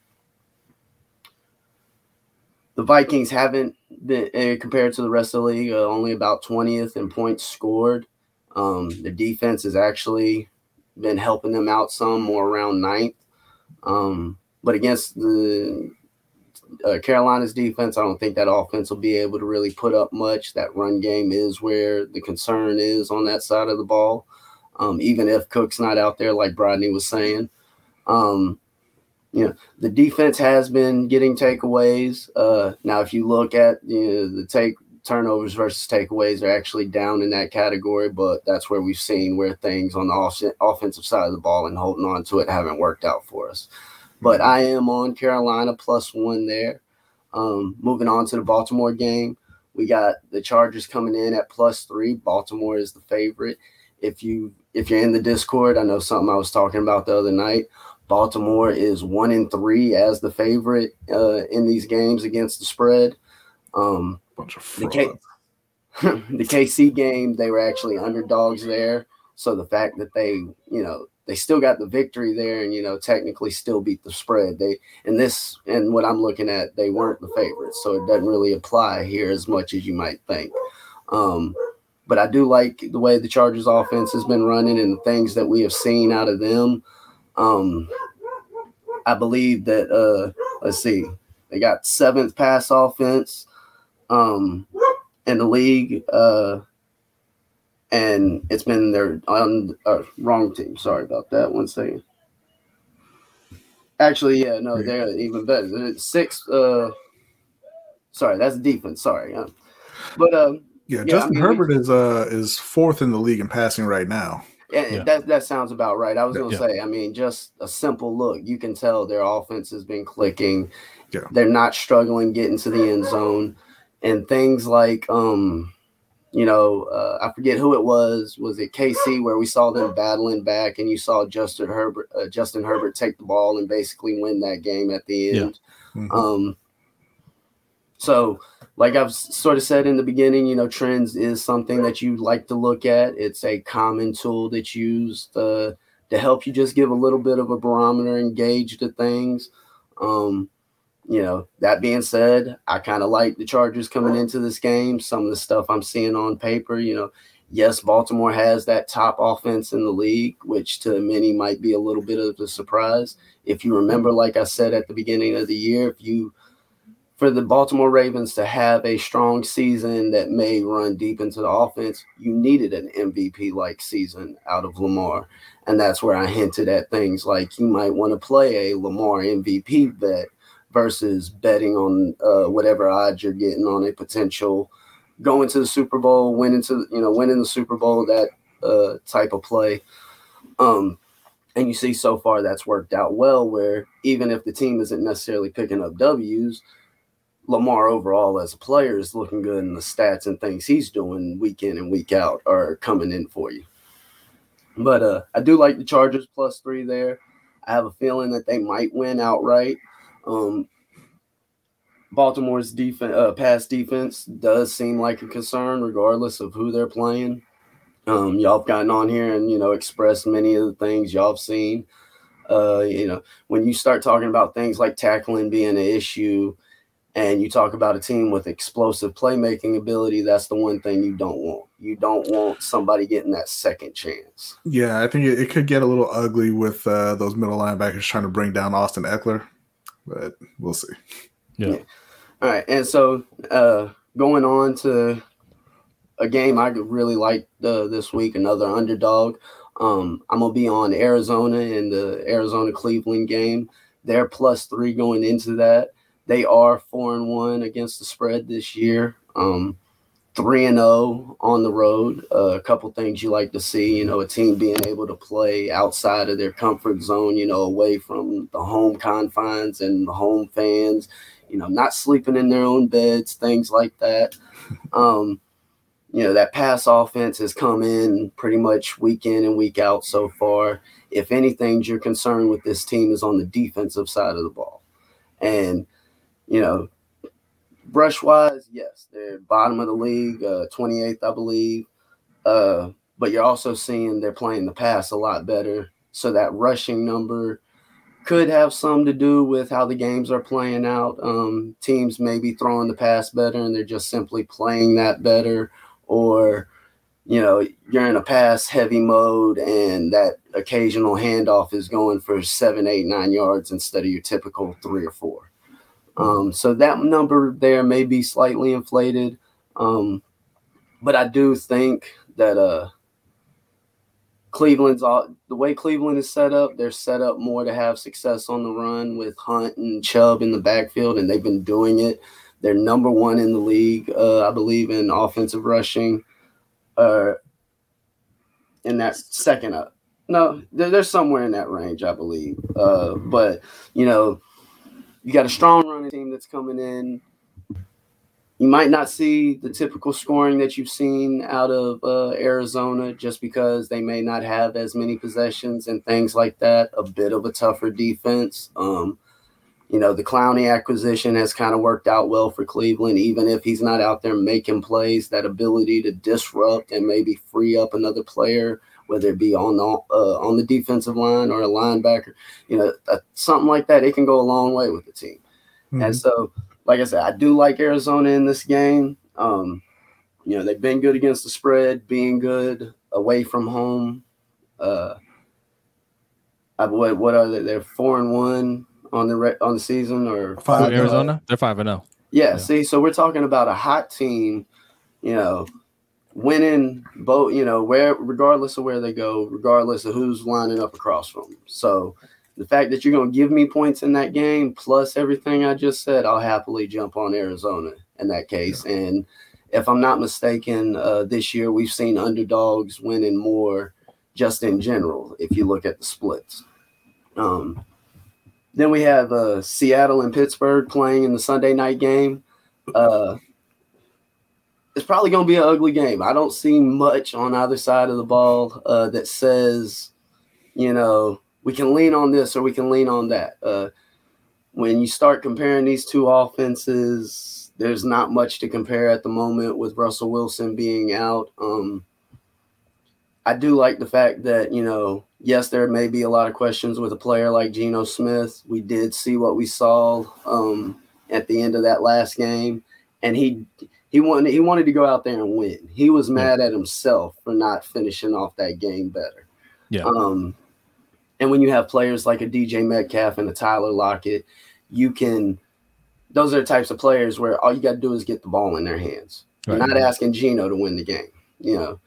the Vikings haven't been uh, compared to the rest of the league, uh, only about 20th in points scored. Um, the defense has actually been helping them out some, more around ninth. Um, but against the uh, Carolina's defense, I don't think that offense will be able to really put up much. That run game is where the concern is on that side of the ball. Um, even if Cook's not out there, like Brodney was saying. Um, you know, the defense has been getting takeaways. Uh, now, if you look at you know, the take turnovers versus takeaways, they're actually down in that category, but that's where we've seen where things on the off- offensive side of the ball and holding on to it haven't worked out for us. But I am on Carolina plus one there. Um, moving on to the Baltimore game, we got the Chargers coming in at plus three. Baltimore is the favorite. If you if you're in the Discord, I know something I was talking about the other night. Baltimore is one in three as the favorite uh, in these games against the spread. Um, Bunch of the, K- the KC game, they were actually underdogs there. So the fact that they, you know, they still got the victory there and you know technically still beat the spread. They and this and what i'm looking at they weren't the favorites so it doesn't really apply here as much as you might think. Um, but i do like the way the chargers offense has been running and the things that we have seen out of them. Um, i believe that uh, let's see they got seventh pass offense um, in the league uh, and it's been their on uh, wrong team. Sorry about that. One second. Actually, yeah, no, they're even better. Six. Uh, sorry, that's defense. Sorry, uh, but um, yeah, yeah Justin I mean, Herbert is uh is fourth in the league in passing right now. Yeah, that that sounds about right. I was gonna yeah. say, I mean, just a simple look, you can tell their offense has been clicking. Yeah. They're not struggling getting to the end zone, and things like um you know, uh, I forget who it was. Was it KC where we saw them battling back, and you saw Justin Herbert, uh, Justin Herbert take the ball and basically win that game at the end. Yeah. Mm-hmm. Um, so, like I've sort of said in the beginning, you know, trends is something that you like to look at. It's a common tool that's used uh, to help you just give a little bit of a barometer and gauge the things. Um, you know, that being said, I kind of like the Chargers coming into this game. Some of the stuff I'm seeing on paper, you know, yes, Baltimore has that top offense in the league, which to many might be a little bit of a surprise. If you remember, like I said at the beginning of the year, if you for the Baltimore Ravens to have a strong season that may run deep into the offense, you needed an MVP like season out of Lamar. And that's where I hinted at things like you might want to play a Lamar MVP bet versus betting on uh, whatever odds you're getting on a potential going to the Super Bowl, winning to you know winning the Super Bowl, that uh, type of play. Um, and you see so far that's worked out well. Where even if the team isn't necessarily picking up W's, Lamar overall as a player is looking good, and the stats and things he's doing week in and week out are coming in for you. But uh, I do like the Chargers plus three there. I have a feeling that they might win outright. Um, Baltimore's defense, uh, pass defense, does seem like a concern, regardless of who they're playing. Um, y'all have gotten on here and you know expressed many of the things y'all have seen. Uh, you know, when you start talking about things like tackling being an issue, and you talk about a team with explosive playmaking ability, that's the one thing you don't want. You don't want somebody getting that second chance. Yeah, I think it, it could get a little ugly with uh, those middle linebackers trying to bring down Austin Ekeler, but we'll see. Yeah. yeah. All right, and so uh, going on to a game I really like uh, this week, another underdog. Um, I'm gonna be on Arizona in the Arizona Cleveland game. They're plus three going into that. They are four and one against the spread this year. Um, three and zero oh on the road. Uh, a couple things you like to see, you know, a team being able to play outside of their comfort zone, you know, away from the home confines and the home fans. You know, not sleeping in their own beds, things like that. Um, you know, that pass offense has come in pretty much week in and week out so far. If anything, you're concerned with this team is on the defensive side of the ball. And you know, brush wise, yes, they're bottom of the league, uh, 28th, I believe. Uh, but you're also seeing they're playing the pass a lot better. So that rushing number could have some to do with how the games are playing out. Um, teams may be throwing the pass better and they're just simply playing that better. Or, you know, you're in a pass heavy mode and that occasional handoff is going for seven, eight, nine yards instead of your typical three or four. Um, so that number there may be slightly inflated. Um, but I do think that uh, Cleveland's all, the way Cleveland is set up, they're set up more to have success on the run with Hunt and Chubb in the backfield, and they've been doing it. They're number one in the league, uh, I believe, in offensive rushing. Uh, in that second up, no, they're, they're somewhere in that range, I believe. Uh, but you know, you got a strong running team that's coming in. You might not see the typical scoring that you've seen out of uh, Arizona just because they may not have as many possessions and things like that. A bit of a tougher defense. Um, you know, the Clowney acquisition has kind of worked out well for Cleveland, even if he's not out there making plays. That ability to disrupt and maybe free up another player whether it be on the uh, on the defensive line or a linebacker, you know, uh, something like that. It can go a long way with the team. Mm-hmm. And so, like I said, I do like Arizona in this game. Um, you know, they've been good against the spread, being good away from home. Uh, I, what what are they? They're four and one on the re- on the season or five. Arizona, they're five and zero. Oh. Yeah, yeah. See, so we're talking about a hot team. You know, winning both, you know, where regardless of where they go, regardless of who's lining up across from them. So the fact that you're going to give me points in that game plus everything I just said, I'll happily jump on Arizona in that case. Yeah. And if I'm not mistaken, uh, this year we've seen underdogs winning more just in general if you look at the splits. Um, then we have uh, Seattle and Pittsburgh playing in the Sunday night game. Uh, it's probably going to be an ugly game. I don't see much on either side of the ball uh, that says, you know, we can lean on this or we can lean on that. Uh, when you start comparing these two offenses, there's not much to compare at the moment with Russell Wilson being out. Um, I do like the fact that, you know, yes, there may be a lot of questions with a player like Geno Smith. We did see what we saw um, at the end of that last game, and he he wanted he wanted to go out there and win. He was mad at himself for not finishing off that game better. Yeah. Um, and when you have players like a DK Metcalf and a Tyler Lockett, you can those are the types of players where all you got to do is get the ball in their hands. Right. You're not asking Geno to win the game, you know.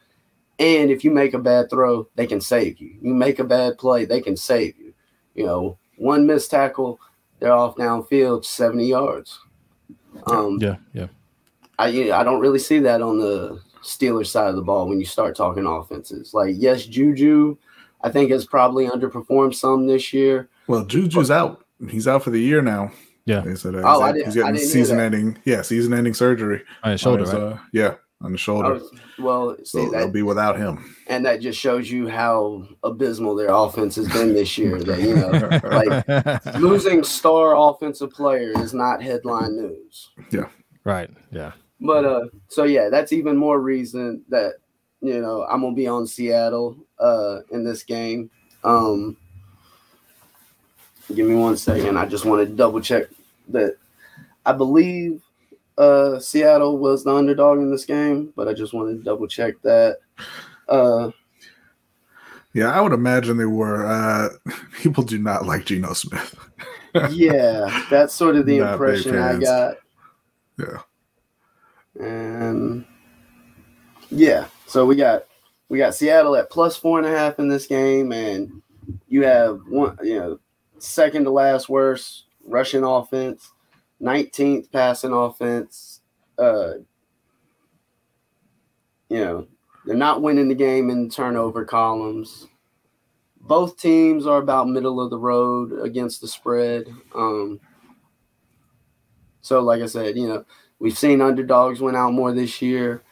And if you make a bad throw, they can save you. You make a bad play, they can save you. You know, one missed tackle, they're off downfield 70 yards. Um, yeah, yeah. I I don't really see that on the Steelers side of the ball when you start talking offenses. Like, yes, Juju, I think has probably underperformed some this year. Well, Juju's but, out. He's out for the year now. Yeah. They said uh, oh, I didn't, he's getting season ending. Yeah, season ending surgery on his shoulder. On his, right? uh, yeah, on the shoulder. Was, well, see, so that, they'll be without him. And that just shows you how abysmal their offense has been this year. that you know, like losing star offensive player is not headline news. Yeah. Right. Yeah. But uh, so yeah, that's even more reason that you know I'm gonna be on Seattle uh in this game. Um, give me one second. I just want to double check that. I believe uh Seattle was the underdog in this game, but I just want to double check that. Uh, yeah, I would imagine they were. Uh, people do not like Geno Smith. yeah, that's sort of the impression I got. Yeah. And yeah, so we got we got Seattle at plus four and a half in this game, and you have one, you know, second to last worst rushing offense, 19th passing offense. Uh, you know, they're not winning the game in turnover columns. Both teams are about middle of the road against the spread. Um, so, like I said, you know, We've seen underdogs win out more this year.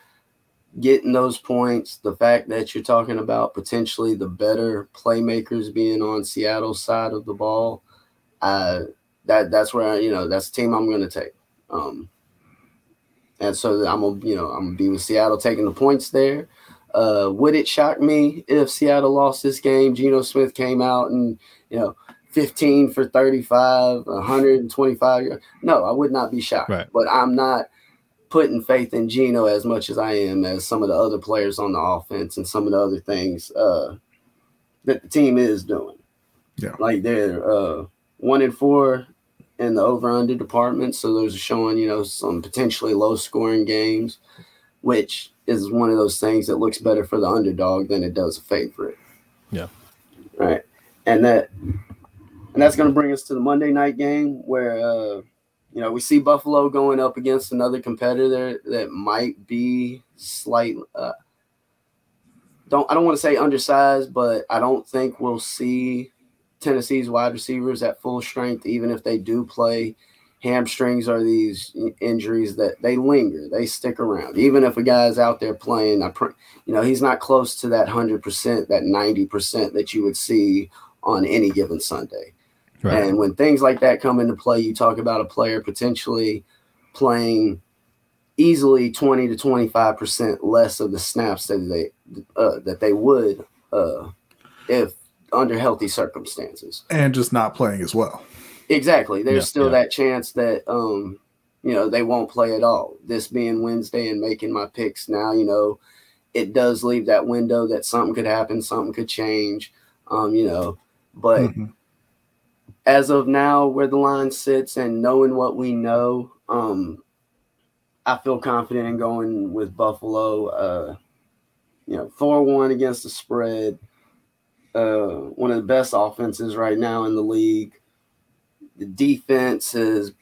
Getting those points, the fact that you're talking about potentially the better playmakers being on Seattle's side of the ball, uh, that that's where I, you know that's the team I'm going to take. Um, and so I'm gonna you know I'm gonna be with Seattle taking the points there. Uh, would it shock me if Seattle lost this game? Geno Smith came out and you know 15 for 35, 125. No, I would not be shocked. Right. But I'm not putting faith in Geno as much as I am as some of the other players on the offense and some of the other things uh, that the team is doing. Yeah. Like they're uh, one and four in the over under department. So those are showing, you know, some potentially low scoring games, which is one of those things that looks better for the underdog than it does a favorite. Yeah. Right. And that and that's going to bring us to the Monday night game where uh, you know we see Buffalo going up against another competitor that might be slight. Uh, don't I don't want to say undersized, but I don't think we'll see Tennessee's wide receivers at full strength, even if they do play. Hamstrings are these injuries that they linger, they stick around. Even if a guy's out there playing, I, you know, he's not close to that hundred percent, that ninety percent that you would see on any given Sunday. Right. And when things like that come into play, you talk about a player potentially playing easily 20 to 25 percent less of the snaps that they uh, that they would uh, if under healthy circumstances. And just not playing as well. Exactly. There's yeah, still yeah. that chance that um you know they won't play at all. This being wednesday and making my picks now you know it does leave that window that something could happen something could change um you know. But mm-hmm as of now, where the line sits and knowing what we know, um, I feel confident in going with Buffalo. Uh, you know, four one against the spread. Uh, one of the best offenses right now in the league. The defense has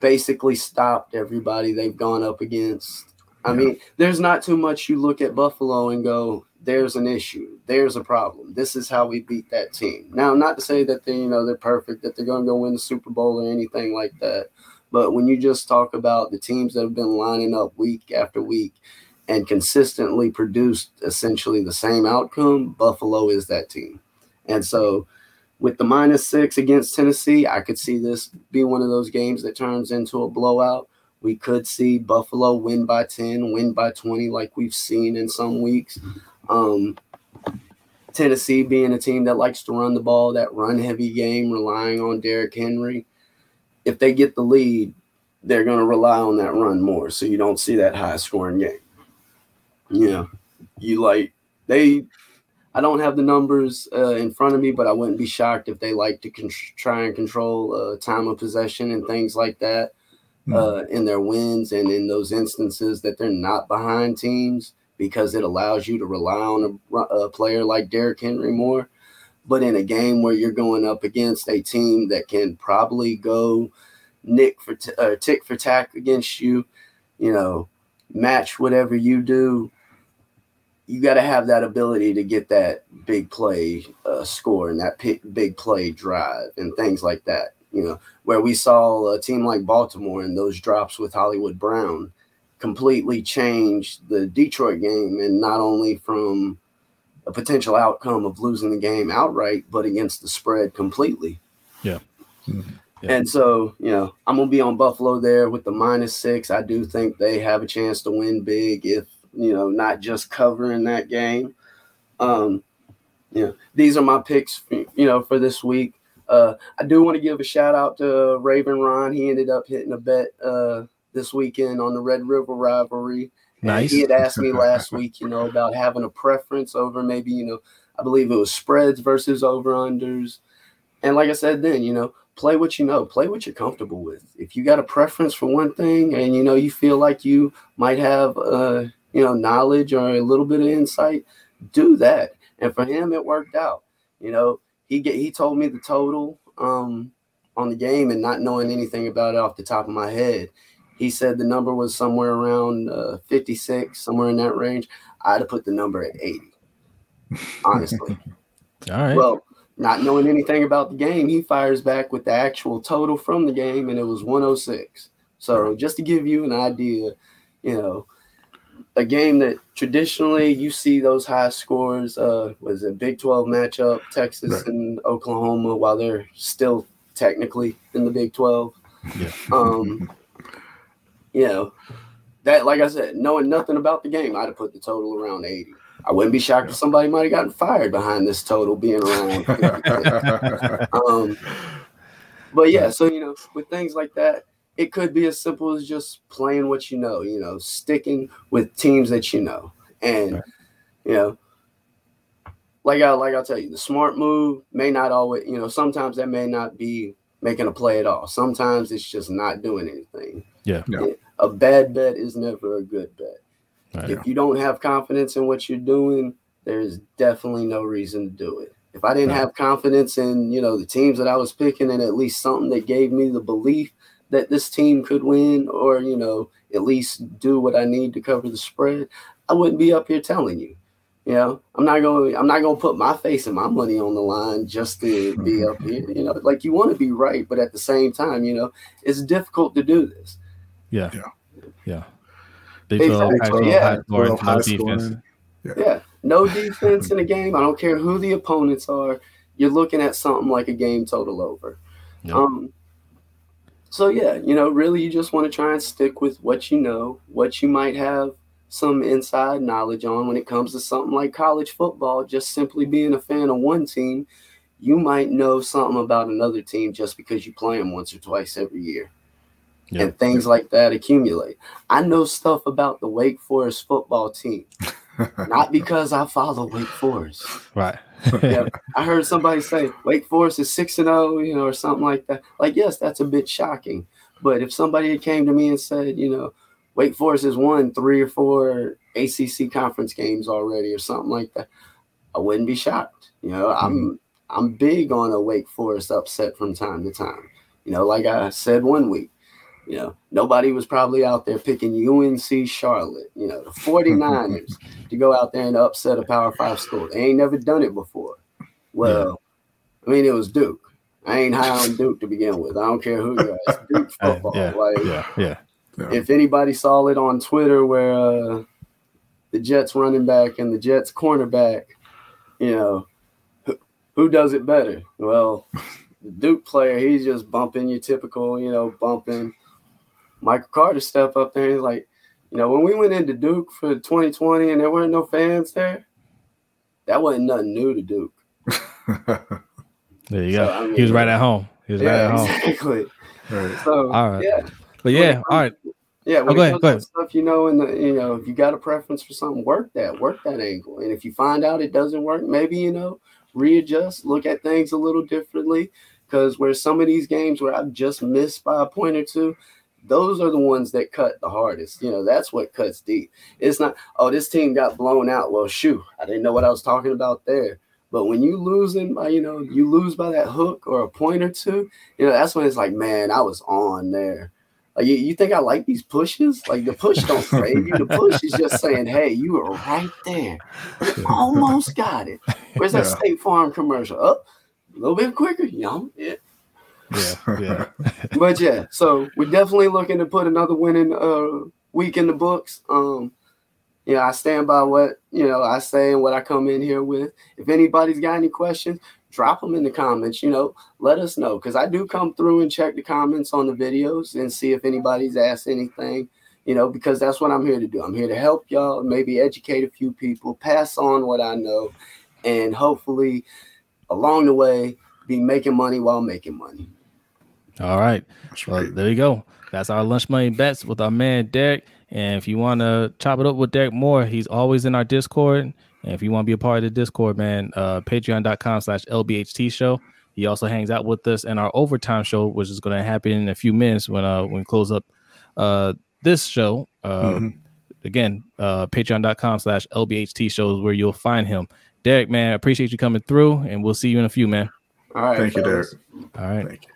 basically stopped everybody they've gone up against. I yeah. mean, there's not too much you look at Buffalo and go, there's an issue. There's a problem. This is how we beat that team. Now, not to say that they, you know, they're perfect, that they're going to go win the Super Bowl or anything like that. But when you just talk about the teams that have been lining up week after week and consistently produced essentially the same outcome, Buffalo is that team. And so with the minus six against Tennessee, I could see this be one of those games that turns into a blowout. We could see Buffalo win by 10, win by 20, like we've seen in some weeks. Um, Tennessee being a team that likes to run the ball, that run heavy game, relying on Derrick Henry. If they get the lead, they're going to rely on that run more. So you don't see that high scoring game. Yeah. You like, they, I don't have the numbers uh, in front of me, but I wouldn't be shocked if they like to con- try and control uh, time of possession and things like that. mm. uh, in their wins and in those instances that they're not behind teams because it allows you to rely on a, a player like Derrick Henry more. But in a game where you're going up against a team that can probably go nick for t- uh, tick for tack against you, you know, match whatever you do, you got to have that ability to get that big play uh, score and that p- big play drive and things like that. You know, where we saw a team like Baltimore and those drops with Hollywood Brown completely changed the Detroit game, and not only from a potential outcome of losing the game outright, but against the spread completely. Yeah. Mm-hmm. yeah. And so, you know, I'm gonna be on Buffalo there with the minus six. I do think they have a chance to win big if you know, not just covering that game. Um, you know, these are my picks, you know, for this week. Uh, I do want to give a shout out to Raven Ron. He ended up hitting a bet uh, this weekend on the Red River rivalry. Nice. he had asked me last week, you know, about having a preference over maybe, you know, I believe it was spreads versus over unders. And like I said then, you know, play what you know, play what you're comfortable with. If you got a preference for one thing and you know you feel like you might have uh you know, knowledge or a little bit of insight, do that. And for him, it worked out. You know, he get he told me the total um, on the game and not knowing anything about it off the top of my head. He said the number was somewhere around uh, 56, somewhere in that range. I'd have put the number at 80, honestly. All right. Well, not knowing anything about the game, he fires back with the actual total from the game, and it was 106. So just to give you an idea, you know, a game that traditionally you see those high scores. Uh, was a Big Twelve matchup, Texas right. and Oklahoma, while they're still technically in the Big Twelve. Yeah. Um, you know that, like I said, knowing nothing about the game, I'd have put the total around eighty. I wouldn't be shocked yeah. if somebody might have gotten fired behind this total being around. um, but yeah, so you know, with things like that, it could be as simple as just playing what you know, you know, sticking with teams that you know. And right. you know, like I like I'll tell you, the smart move may not always, you know, sometimes that may not be making a play at all. Sometimes it's just not doing anything. Yeah. yeah. A bad bet is never a good bet. Right. If you don't have confidence in what you're doing, there's definitely no reason to do it. If I didn't right. have confidence in, you know, the teams that I was picking and at least something that gave me the belief that this team could win or, you know, at least do what I need to cover the spread, I wouldn't be up here telling you. You know, I'm not going. I'm not going to put my face and my money on the line just to be up here. You know, like you want to be right, but at the same time, you know, it's difficult to do this. Yeah, yeah, yeah. They exactly. yeah. High high defense. Yeah. yeah, no defense in a game. I don't care who the opponents are. You're looking at something like a game total over. Yep. Um, so yeah, you know, really you just want to try and stick with what you know, what you might have some inside knowledge on when it comes to something like college football, just simply being a fan of one team, you might know something about another team just because you play them once or twice every year. Yep. And things like that accumulate. I know stuff about the Wake Forest football team, not because I follow Wake Forest. Right. yeah, I heard somebody say Wake Forest is six and zero, oh, you know, or something like that. Like, yes, that's a bit shocking. But if somebody came to me and said, you know, Wake Forest has won three or four ACC conference games already, or something like that, I wouldn't be shocked. You know, mm-hmm. I'm I'm big on a Wake Forest upset from time to time. You know, like I said one week, you know, nobody was probably out there picking UNC Charlotte, you know, the 49ers to go out there and upset a Power Five school. They ain't never done it before. Well, yeah. I mean, it was Duke. I ain't high on Duke to begin with. I don't care who you are. Duke football. yeah, like, yeah, yeah, If anybody saw it on Twitter where uh, the Jets running back and the Jets cornerback, you know, who, who does it better? Well, the Duke player, he's just bumping your typical, you know, bumping Michael Carter step up there. He's like, you know, when we went into Duke for 2020 and there weren't no fans there, that wasn't nothing new to Duke. there you so, go. I mean, he was right at home. He was yeah, right at home. Exactly. Right. So, all right. Yeah. But yeah, all right. Yeah, when oh, go ahead, go ahead. stuff you know, and you know, if you got a preference for something, work that, work that angle. And if you find out it doesn't work, maybe you know, readjust, look at things a little differently. Because where some of these games where I've just missed by a point or two, those are the ones that cut the hardest. You know, that's what cuts deep. It's not, oh, this team got blown out. Well, shoot, I didn't know what I was talking about there. But when you losing by, you know, you lose by that hook or a point or two, you know, that's when it's like, man, I was on there. Like, you, you think I like these pushes? Like the push don't save you. The push is just saying, hey, you were right there. You almost got it. Where's that yeah. State Farm commercial? Up oh, a little bit quicker, you know? Yeah. Yeah, yeah. but yeah, so we're definitely looking to put another winning uh, week in the books. Um, you know, I stand by what you know I say and what I come in here with. If anybody's got any questions, drop them in the comments. You know, let us know because I do come through and check the comments on the videos and see if anybody's asked anything. You know, because that's what I'm here to do. I'm here to help y'all, maybe educate a few people, pass on what I know, and hopefully, along the way, be making money while making money. All right. That's right. Well, there you go. That's our lunch money bets with our man Derek. And if you want to chop it up with Derek Moore, he's always in our Discord. And if you want to be a part of the Discord, man, uh, patreon.com slash LBHT show. He also hangs out with us in our overtime show, which is going to happen in a few minutes when uh when we close up uh this show. Uh, mm-hmm. Again, uh, patreon.com slash LBHT shows where you'll find him. Derek, man, appreciate you coming through, and we'll see you in a few, man. All right. Thank you, Derek. All right.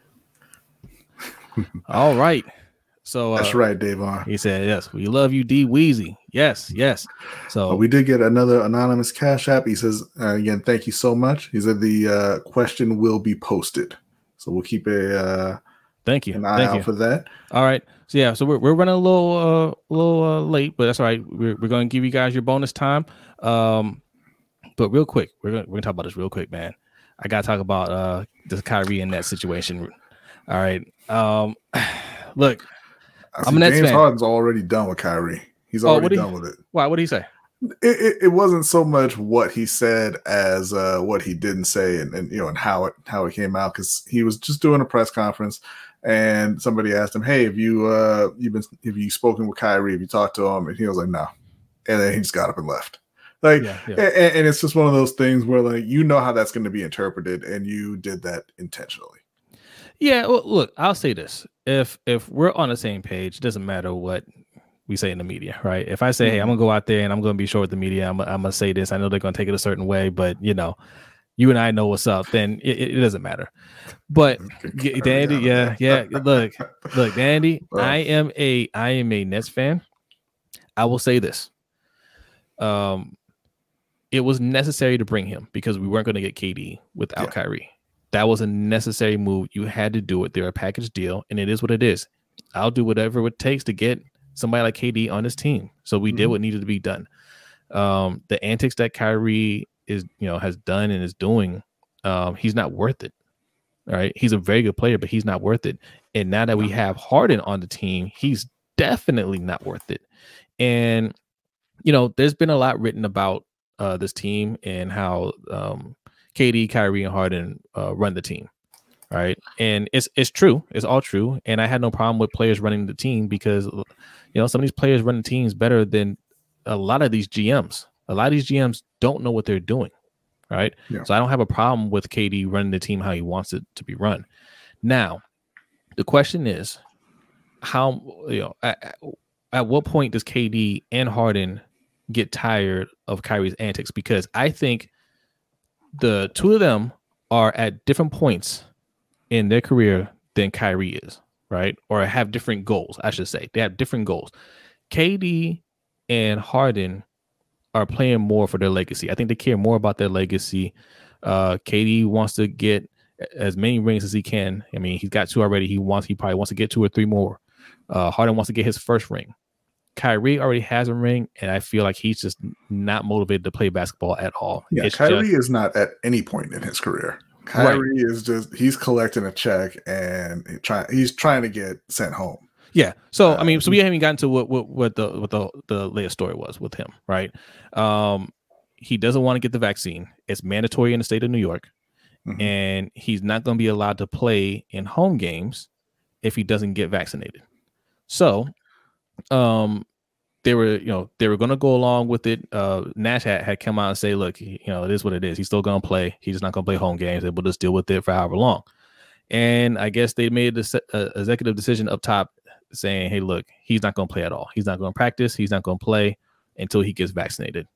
All right. So uh, that's right, Davon. He said, "Yes, we love you, D Weezy. Yes, yes." So uh, we did get another anonymous cash app. He says, uh, "Again, thank you so much." He said the uh, question will be posted, so we'll keep a uh, thank you an eye thank out you. for that. All right. So yeah, so we're, we're running a little uh, a little uh, late, but that's all right. We're we're going to give you guys your bonus time. Um, but real quick, we're gonna, we're gonna talk about this real quick, man. I gotta talk about uh the Kyrie in that situation. All right. Um, look, I'm an James fan. Harden's already done with Kyrie. He's oh, already oh, done he, with it. Why? What did he say? It, it, it, wasn't so much what he said as uh, what he didn't say, and, and you know, and how it how it came out because he was just doing a press conference, and somebody asked him, "Hey, have you uh, you been have you spoken with Kyrie? Have you talked to him?" And he was like, "No," and then he just got up and left. Like, yeah, yeah. And, and it's just one of those things where like you know how that's going to be interpreted, and you did that intentionally. Yeah, well, look, I'll say this: if if we're on the same page, it doesn't matter what we say in the media, right? If I say, "Hey, I'm gonna go out there and I'm gonna be short with the media," I'm, I'm gonna say this. I know they're gonna take it a certain way, but you know, you and I know what's up. Then it, it doesn't matter. But Dandy, yeah, yeah. Look, look, Dandy, I am a I am a Nets fan. I will say this. Um, it was necessary to bring him because we weren't going to get KD without yeah. Kyrie. That was a necessary move. You had to do it. They're a package deal, and it is what it is. I'll do whatever it takes to get somebody like KD on his team. So we mm-hmm. did what needed to be done. Um, the antics that Kyrie is, you know, has done and is doing, um, he's not worth it. All right. He's a very good player, but he's not worth it. And now that we have Harden on the team, he's definitely not worth it. And, you know, there's been a lot written about uh, this team and how um, KD, Kyrie, and Harden uh, run the team. Right. And it's it's true. It's all true. And I had no problem with players running the team because you know some of these players run the teams better than a lot of these GMs. A lot of these GMs don't know what they're doing. Right. Yeah. So I don't have a problem with KD running the team how he wants it to be run. Now, the question is, how you know at, at what point does KD and Harden get tired of Kyrie's antics? Because I think the two of them are at different points in their career than Kyrie is, right? Or have different goals, I should say. They have different goals. KD and Harden are playing more for their legacy. I think they care more about their legacy. Uh, KD wants to get as many rings as he can. I mean, he's got two already. He wants, he probably wants to get two or three more. Uh, Harden wants to get his first ring. Kyrie already has a ring, and I feel like he's just not motivated to play basketball at all. Yeah, it's Kyrie just, is not at any point in his career. Kyrie right. is just he's collecting a check and he trying he's trying to get sent home. Yeah. So uh, I mean, so we haven't gotten to what what, what the what the the latest story was with him, right? Um, he doesn't want to get the vaccine. It's mandatory in the state of New York, mm-hmm. and he's not going to be allowed to play in home games if he doesn't get vaccinated. So um they were you know they were going to go along with it uh nash had, had come out and say look you know it is what it is he's still going to play he's not going to play home games we'll just deal with it for however long and i guess they made this uh, executive decision up top saying, "Hey, look, he's not going to play at all. He's not going to practice. He's not going to play until he gets vaccinated."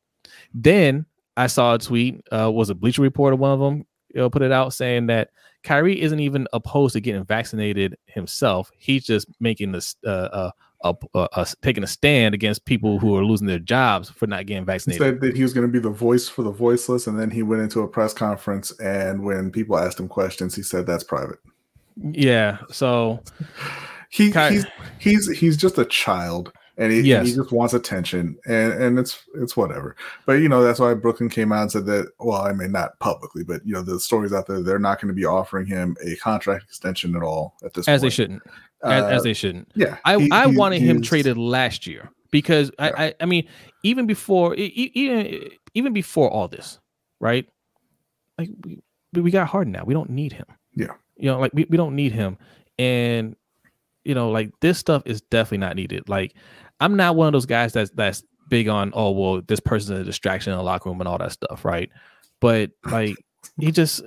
Then I saw a tweet. Uh, was a Bleacher Report or one of them you know, put it out saying that Kyrie isn't even opposed to getting vaccinated himself. He's just making this uh, uh, a, a, a, taking a stand against people who are losing their jobs for not getting vaccinated. He said that he was going to be the voice for the voiceless, and then he went into a press conference, and when people asked him questions, he said that's private. Yeah, so he, he's he's he's just a child, and he, yes. he just wants attention, and and it's it's whatever. But you know that's why Brooklyn came out and said that. Well, I mean not publicly, but you know the stories out there, they're not going to be offering him a contract extension at all at this. Point. As point. they shouldn't as, uh, as they shouldn't. Yeah, I he, I wanted him traded last year because yeah. I, I, I mean even before even even before all this, right? Like we, we got Harden now. We don't need him. Yeah, you know, like we, we don't need him, and you know, like this stuff is definitely not needed. Like I'm not one of those guys that's that's big on oh well this person's a distraction in the locker room and all that stuff, right? But like he just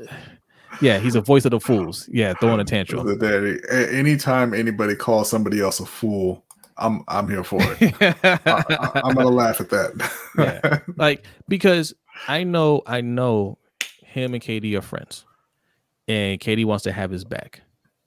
yeah, he's a voice of the fools. Yeah, throwing a tantrum. Daddy. Anytime anybody calls somebody else a fool, I'm I'm here for it. I, am gonna laugh at that. yeah, like because I know I know him and Katie are friends, and Katie wants to have his back,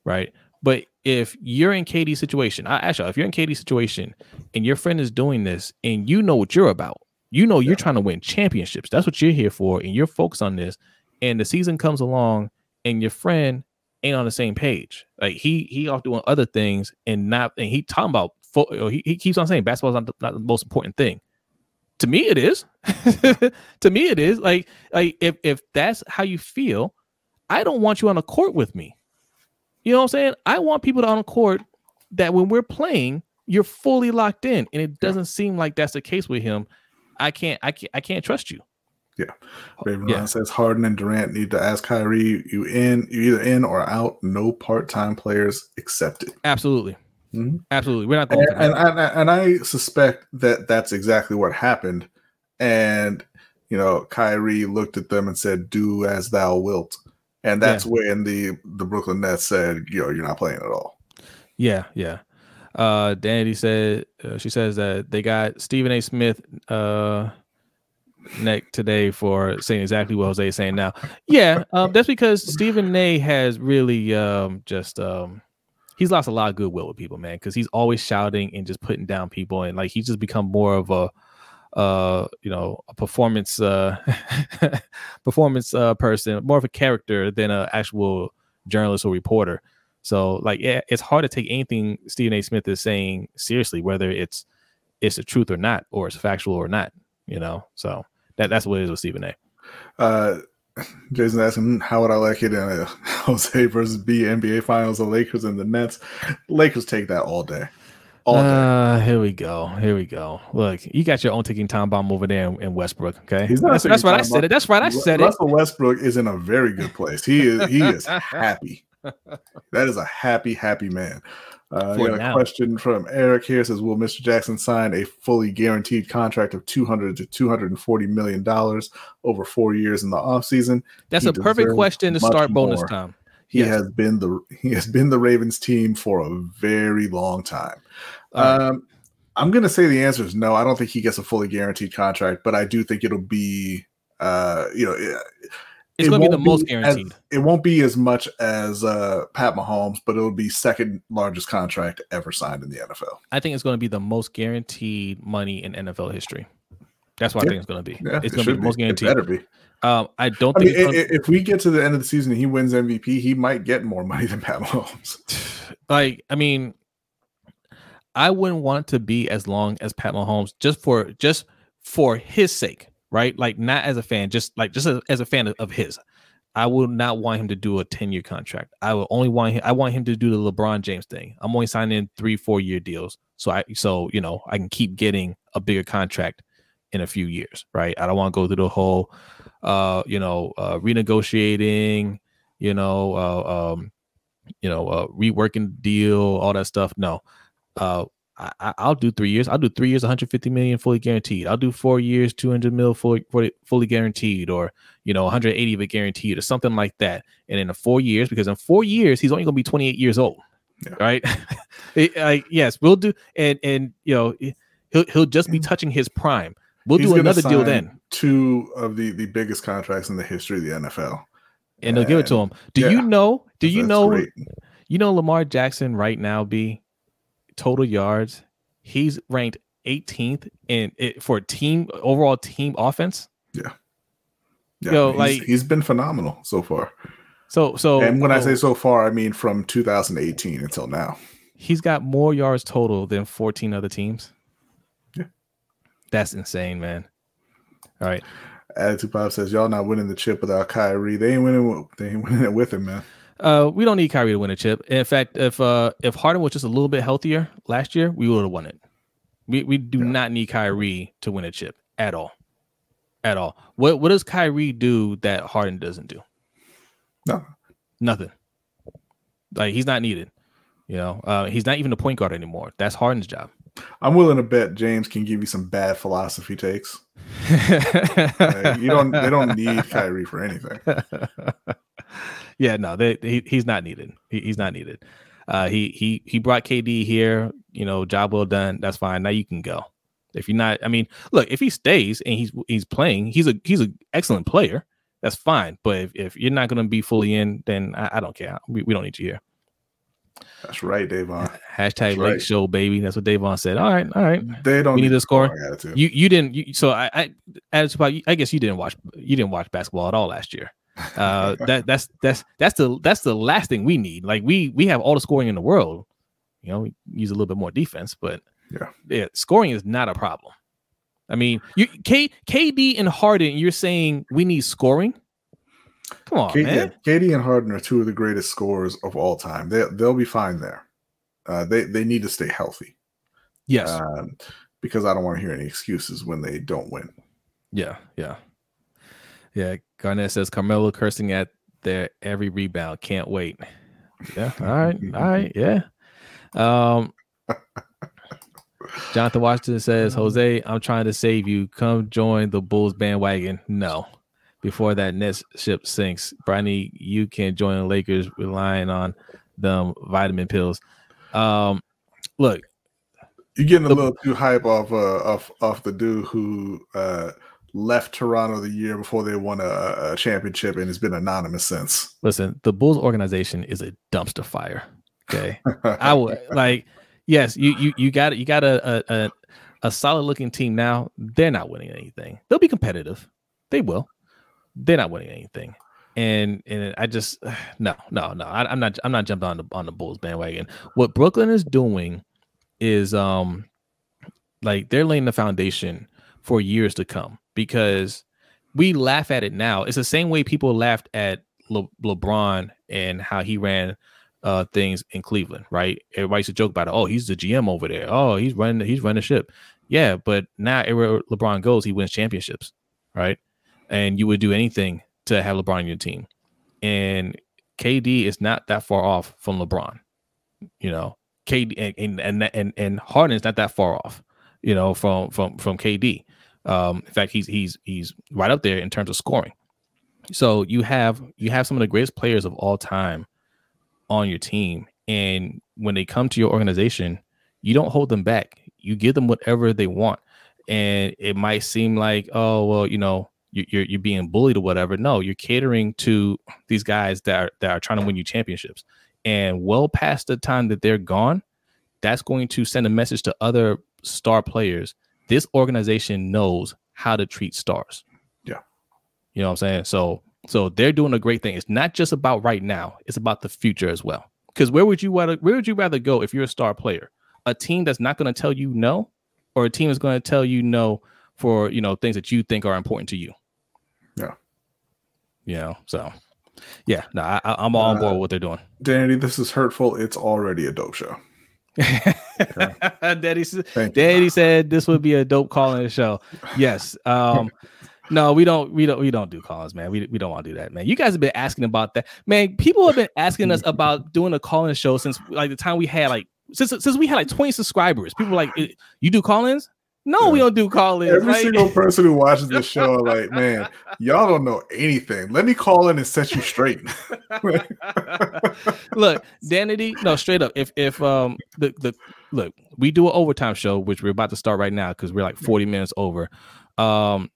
right? But if you're in Katie's situation, I actually, if you're in Katie's situation and your friend is doing this, and you know what you're about, you know you're yeah. trying to win championships. That's what you're here for, and you're focused on this. And the season comes along and your friend ain't on the same page. Like he he off doing other things and not and he talking about he, he keeps on saying basketball is not the, not the most important thing. To me, it is. to me, it is. Like like if if that's how you feel, I don't want you on a court with me. You know what I'm saying? I want people on a court that when we're playing, you're fully locked in, and it doesn't seem like that's the case with him. I can't I can't I can't trust you. Yeah. Raven yeah. says Harden and Durant need to ask Kyrie, you in, you either in or out. No part time players accepted. Absolutely. Mm-hmm. Absolutely. We're not going and, and, and, and I suspect that that's exactly what happened. And, you know, Kyrie looked at them and said, do as thou wilt. And that's yeah. when the, the Brooklyn Nets said, yo, you're not playing at all. Yeah. Yeah. Uh, Danny said, uh, she says that they got Stephen A. Smith, uh, neck today for saying exactly what Jose is saying now. Yeah, um, that's because Stephen A has really um, just um, he's lost a lot of goodwill with people, man, because he's always shouting and just putting down people, and like he's just become more of a uh you know a performance uh performance uh person more of a character than an actual journalist or reporter. So like yeah it's hard to take anything stephen a. Smith is saying seriously whether it's it's the truth or not or it's factual or not you know so that that's what it is with Stephen A. Uh, Jason asking how would I like it in a Jose versus B NBA Finals, the Lakers and the Nets. Lakers take that all day. All day. Uh, here we go. Here we go. Look, you got your own ticking time bomb over there in, in Westbrook. Okay, He's not that's, that's right. I said it. That's right. I said Russell it. Russell Westbrook is in a very good place. He is. He is happy. That is a happy, happy man. Uh, got a now. question from Eric here. Says, "Will Mr. Jackson sign a fully guaranteed contract of two hundred to two hundred and forty million dollars over four years in the offseason? That's he a perfect question to start bonus more. time. He yes. has been the he has been the Ravens team for a very long time. Um, I'm going to say the answer is no. I don't think he gets a fully guaranteed contract, but I do think it'll be, uh, you know, it's it going to be the most guaranteed. As, it won't be as much as uh, Pat Mahomes, but it'll be second largest contract ever signed in the NFL. I think it's going to be the most guaranteed money in NFL history. That's what yeah. I think it's going to be. Yeah, it's going to be the most guaranteed. It better be. Um, I don't I think mean, gonna... if we get to the end of the season and he wins MVP, he might get more money than Pat Mahomes. Like, I mean, I wouldn't want it to be as long as Pat Mahomes just for just for his sake right? Like not as a fan, just like just as, a fan of, of his. I will not want him to do a 10 year contract. I will only want him, I want him to do the LeBron James thing. I'm only signing three, four year deals. So I so you know I can keep getting a bigger contract in a few years, right? I don't want to go through the whole uh, you know, uh renegotiating, you know, uh um, you know, uh reworking deal, all that stuff. No. Uh I, will do three years. I'll do three years, 150 million fully guaranteed. I'll do four years, 200 mil fully, fully guaranteed, or you know, 180 of it guaranteed, or something like that. And in the four years, because in four years he's only going to be 28 years old. Yeah. Right? yes, we'll do and and you know he'll he'll just be mm. touching his prime. We'll He's do another deal then. Two of the the biggest contracts in the history of the NFL. And, and they'll give it to him. Do yeah, you know? Do you know? Great. You know Lamar Jackson right now be total yards. He's ranked 18th in it for team overall team offense. Yeah. Yeah, Yo, he's, like he's been phenomenal so far. So so and when I say so far, I mean from 2018 until now. He's got more yards total than 14 other teams. Yeah. That's insane, man. All right. Attitude Pop says y'all not winning the chip without Kyrie. They ain't winning. They ain't winning it with him, man. Uh, we don't need Kyrie to win a chip. In fact, if uh if Harden was just a little bit healthier last year, we would have won it. We we do yeah. not need Kyrie to win a chip at all, at all. What what does Kyrie do that Harden doesn't do? No, nothing. Like he's not needed. You know, uh, he's not even a point guard anymore. That's Harden's job. I'm willing to bet James can give you some bad philosophy takes. uh, you don't. They don't need Kyrie for anything. yeah, no, they, he, he's not needed. He, he's not needed. Uh, he he he brought KD here. You know, job well done. That's fine. Now you can go. If you're not, I mean, look, if he stays and he's he's playing, he's a he's an excellent player. That's fine. But if, if you're not going to be fully in, then I, I don't care. We, we don't need you here. That's right, Davon. Hashtag That's late right. show, baby. That's what Davon said. All right, all right. They don't we need, need a score. You you didn't. You, so I I I guess you didn't watch you didn't watch basketball at all last year. Uh, that that's that's that's the that's the last thing we need. Like we we have all the scoring in the world. You know, we use a little bit more defense, but yeah, yeah, scoring is not a problem. I mean, you K, KD and Harden, you're saying we need scoring. Come on, KD, man. KD and Harden are two of the greatest scorers of all time. They they'll be fine there. Uh, they they need to stay healthy. Yes, um, because I don't want to hear any excuses when they don't win. Yeah, yeah, yeah. Garnett says Carmelo cursing at their every rebound. Can't wait. Yeah. All right. All right. Yeah. Um. Jonathan Washington says, Jose, I'm trying to save you. Come join the Bulls bandwagon. No before that Nets ship sinks. Bronny, you can join the Lakers relying on them vitamin pills. Um, look, you're getting a the, little too hype off uh, off off the dude who uh, left Toronto the year before they won a, a championship and has been anonymous since. Listen, the Bulls organization is a dumpster fire. Okay, I would like. Yes, you you you got it. you got a, a a solid looking team now. They're not winning anything. They'll be competitive. They will they're not winning anything. And and I just no no no I, am not I'm not jumping on the on the Bulls bandwagon. What Brooklyn is doing is um like they're laying the foundation for years to come because we laugh at it now. It's the same way people laughed at Le- LeBron and how he ran uh, things in Cleveland, right? Everybody used to joke about it. Oh, he's the GM over there. Oh, he's running he's running the ship. Yeah, but now everywhere LeBron goes, he wins championships, right? and you would do anything to have LeBron on your team. And KD is not that far off from LeBron. You know, KD and and and and Harden is not that far off. You know, from from from KD. Um, in fact, he's he's he's right up there in terms of scoring. So you have you have some of the greatest players of all time on your team, and when they come to your organization, you don't hold them back. You give them whatever they want, and it might seem like, oh well, you know, you're you're being bullied or whatever. No, you're catering to these guys that are, that are trying to win you championships. And well past the time that they're gone, that's going to send a message to other star players. This organization knows how to treat stars. Yeah. You know what I'm saying? So so they're doing a great thing. It's not just about right now, it's about the future as well. Because where would you rather where would you rather go if you're a star player? A team that's not going to tell you no, or a team that's going to tell you no for you know things that you think are important to you? Yeah. You know, so yeah, no, I, am all on board uh, with what they're doing. Danny, this is hurtful. It's already a dope show. Daddy, Daddy said this would be a dope call in the show. Yes. Um, no, we don't. We don't. We don't do calls, man. We, we don't want to do that, man. You guys have been asking about that, man. People have been asking us about doing a call in show since like the time we had like since since we had like 20 subscribers. People like, you do call-ins? No, we don't do call ins. Every single person who watches this show, like, man, y'all don't know anything. Let me call in and set you straight. look, Danity, no, straight up. If if um the the look, we do an overtime show, which we're about to start right now because we're like 40 minutes over. Um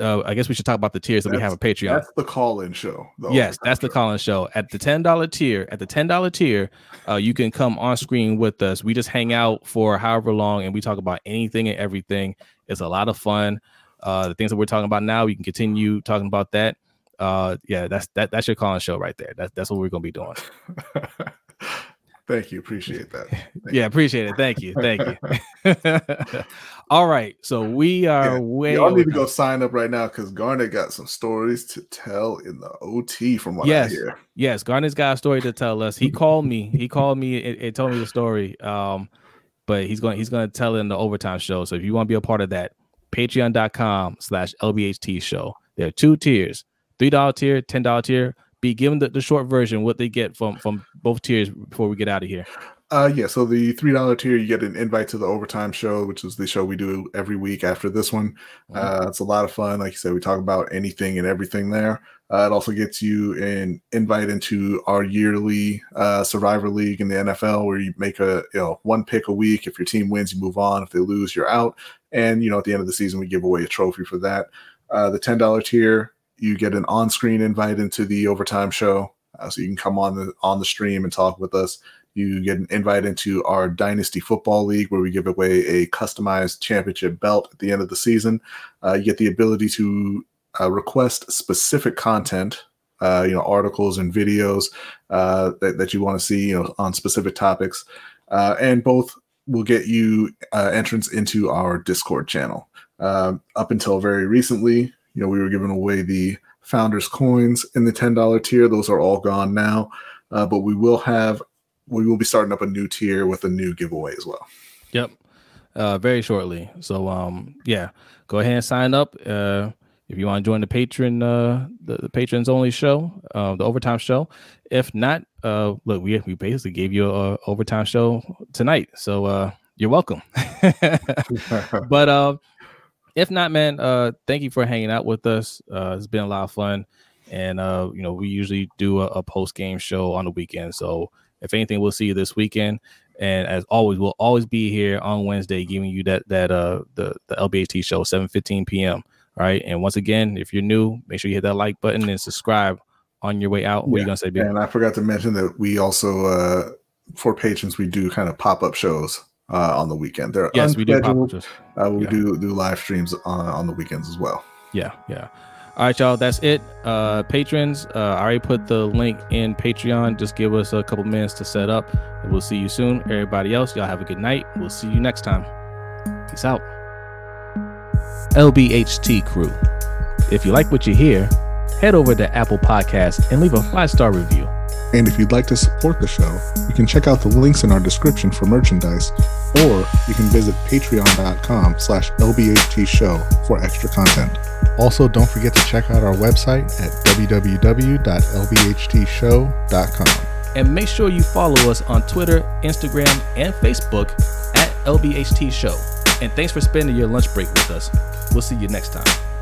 uh, I guess we should talk about the tiers that we have a Patreon. That's the call-in show. Yes, that's the call-in show. At the ten dollar tier, at the ten dollar tier, uh, you can come on screen with us. We just hang out for however long, and we talk about anything and everything. It's a lot of fun. Uh, the things that we're talking about now, we can continue talking about that. Uh, yeah, that's that. That's your call-in show right there. That's that's what we're gonna be doing. Thank you. Appreciate that. Thank yeah, you. appreciate it. Thank you. Thank you. All right. So we are yeah, way. Y'all need to go sign up right now because Garnet got some stories to tell in the OT from what yes. I hear. Yes, Garnet's got a story to tell us. He called me. He called me and, and told me the story. Um, but he's going he's going to tell it in the overtime show. So if you want to be a part of that, patreon.com slash LBHT show. There are two tiers, $3 tier, $10 tier be given the, the short version what they get from from both tiers before we get out of here uh yeah so the three dollar tier you get an invite to the overtime show which is the show we do every week after this one mm-hmm. uh it's a lot of fun like you said we talk about anything and everything there uh, it also gets you an invite into our yearly uh, Survivor League in the NFL, where you make a you know one pick a week. If your team wins, you move on. If they lose, you're out. And you know at the end of the season, we give away a trophy for that. Uh, the ten dollar tier you get an on-screen invite into the overtime show, uh, so you can come on the on the stream and talk with us. You get an invite into our Dynasty Football League, where we give away a customized championship belt at the end of the season. Uh, you get the ability to uh, request specific content, uh, you know, articles and videos uh, that, that you want to see, you know, on specific topics, uh, and both will get you entrance into our Discord channel. up until very recently, you know, we were giving away the founders coins in the $10 tier. Those are all gone now. Uh, but we will have, we will be starting up a new tier with a new giveaway as well. Yep. Uh, very shortly. So, um, yeah, go ahead and sign up. Uh, if you want to join the patron, uh, the, the patrons only show, uh, the overtime show. If not, uh, look, we we basically gave you a overtime show tonight, so uh, you're welcome. but uh, if not, man, uh, thank you for hanging out with us. Uh, it's been a lot of fun, and uh, you know, we usually do a, a post game show on the weekend. So if anything, we'll see you this weekend. And as always, we'll always be here on Wednesday, giving you that that uh the the LBHT show, seven fifteen p.m. Right, and once again, if you're new, make sure you hit that like button and subscribe on your way out. What yeah. are you gonna say? And I forgot to mention that we also uh for patrons we do kind of pop up shows uh, on the weekend. They're yes, we do. Uh, we yeah. do do live streams on, on the weekends as well. Yeah, yeah. All right, y'all. That's it. Uh, patrons, uh, I already put the link in Patreon. Just give us a couple minutes to set up. And we'll see you soon. Everybody else, y'all have a good night. We'll see you next time. Peace out. LBHT crew. If you like what you hear, head over to Apple Podcasts and leave a five star review. And if you'd like to support the show, you can check out the links in our description for merchandise, or you can visit patreon.com slash lbht show for extra content. Also, don't forget to check out our website at www.lbhtshow.com. And make sure you follow us on Twitter, Instagram, and Facebook at LBHT Show. And thanks for spending your lunch break with us. We'll see you next time.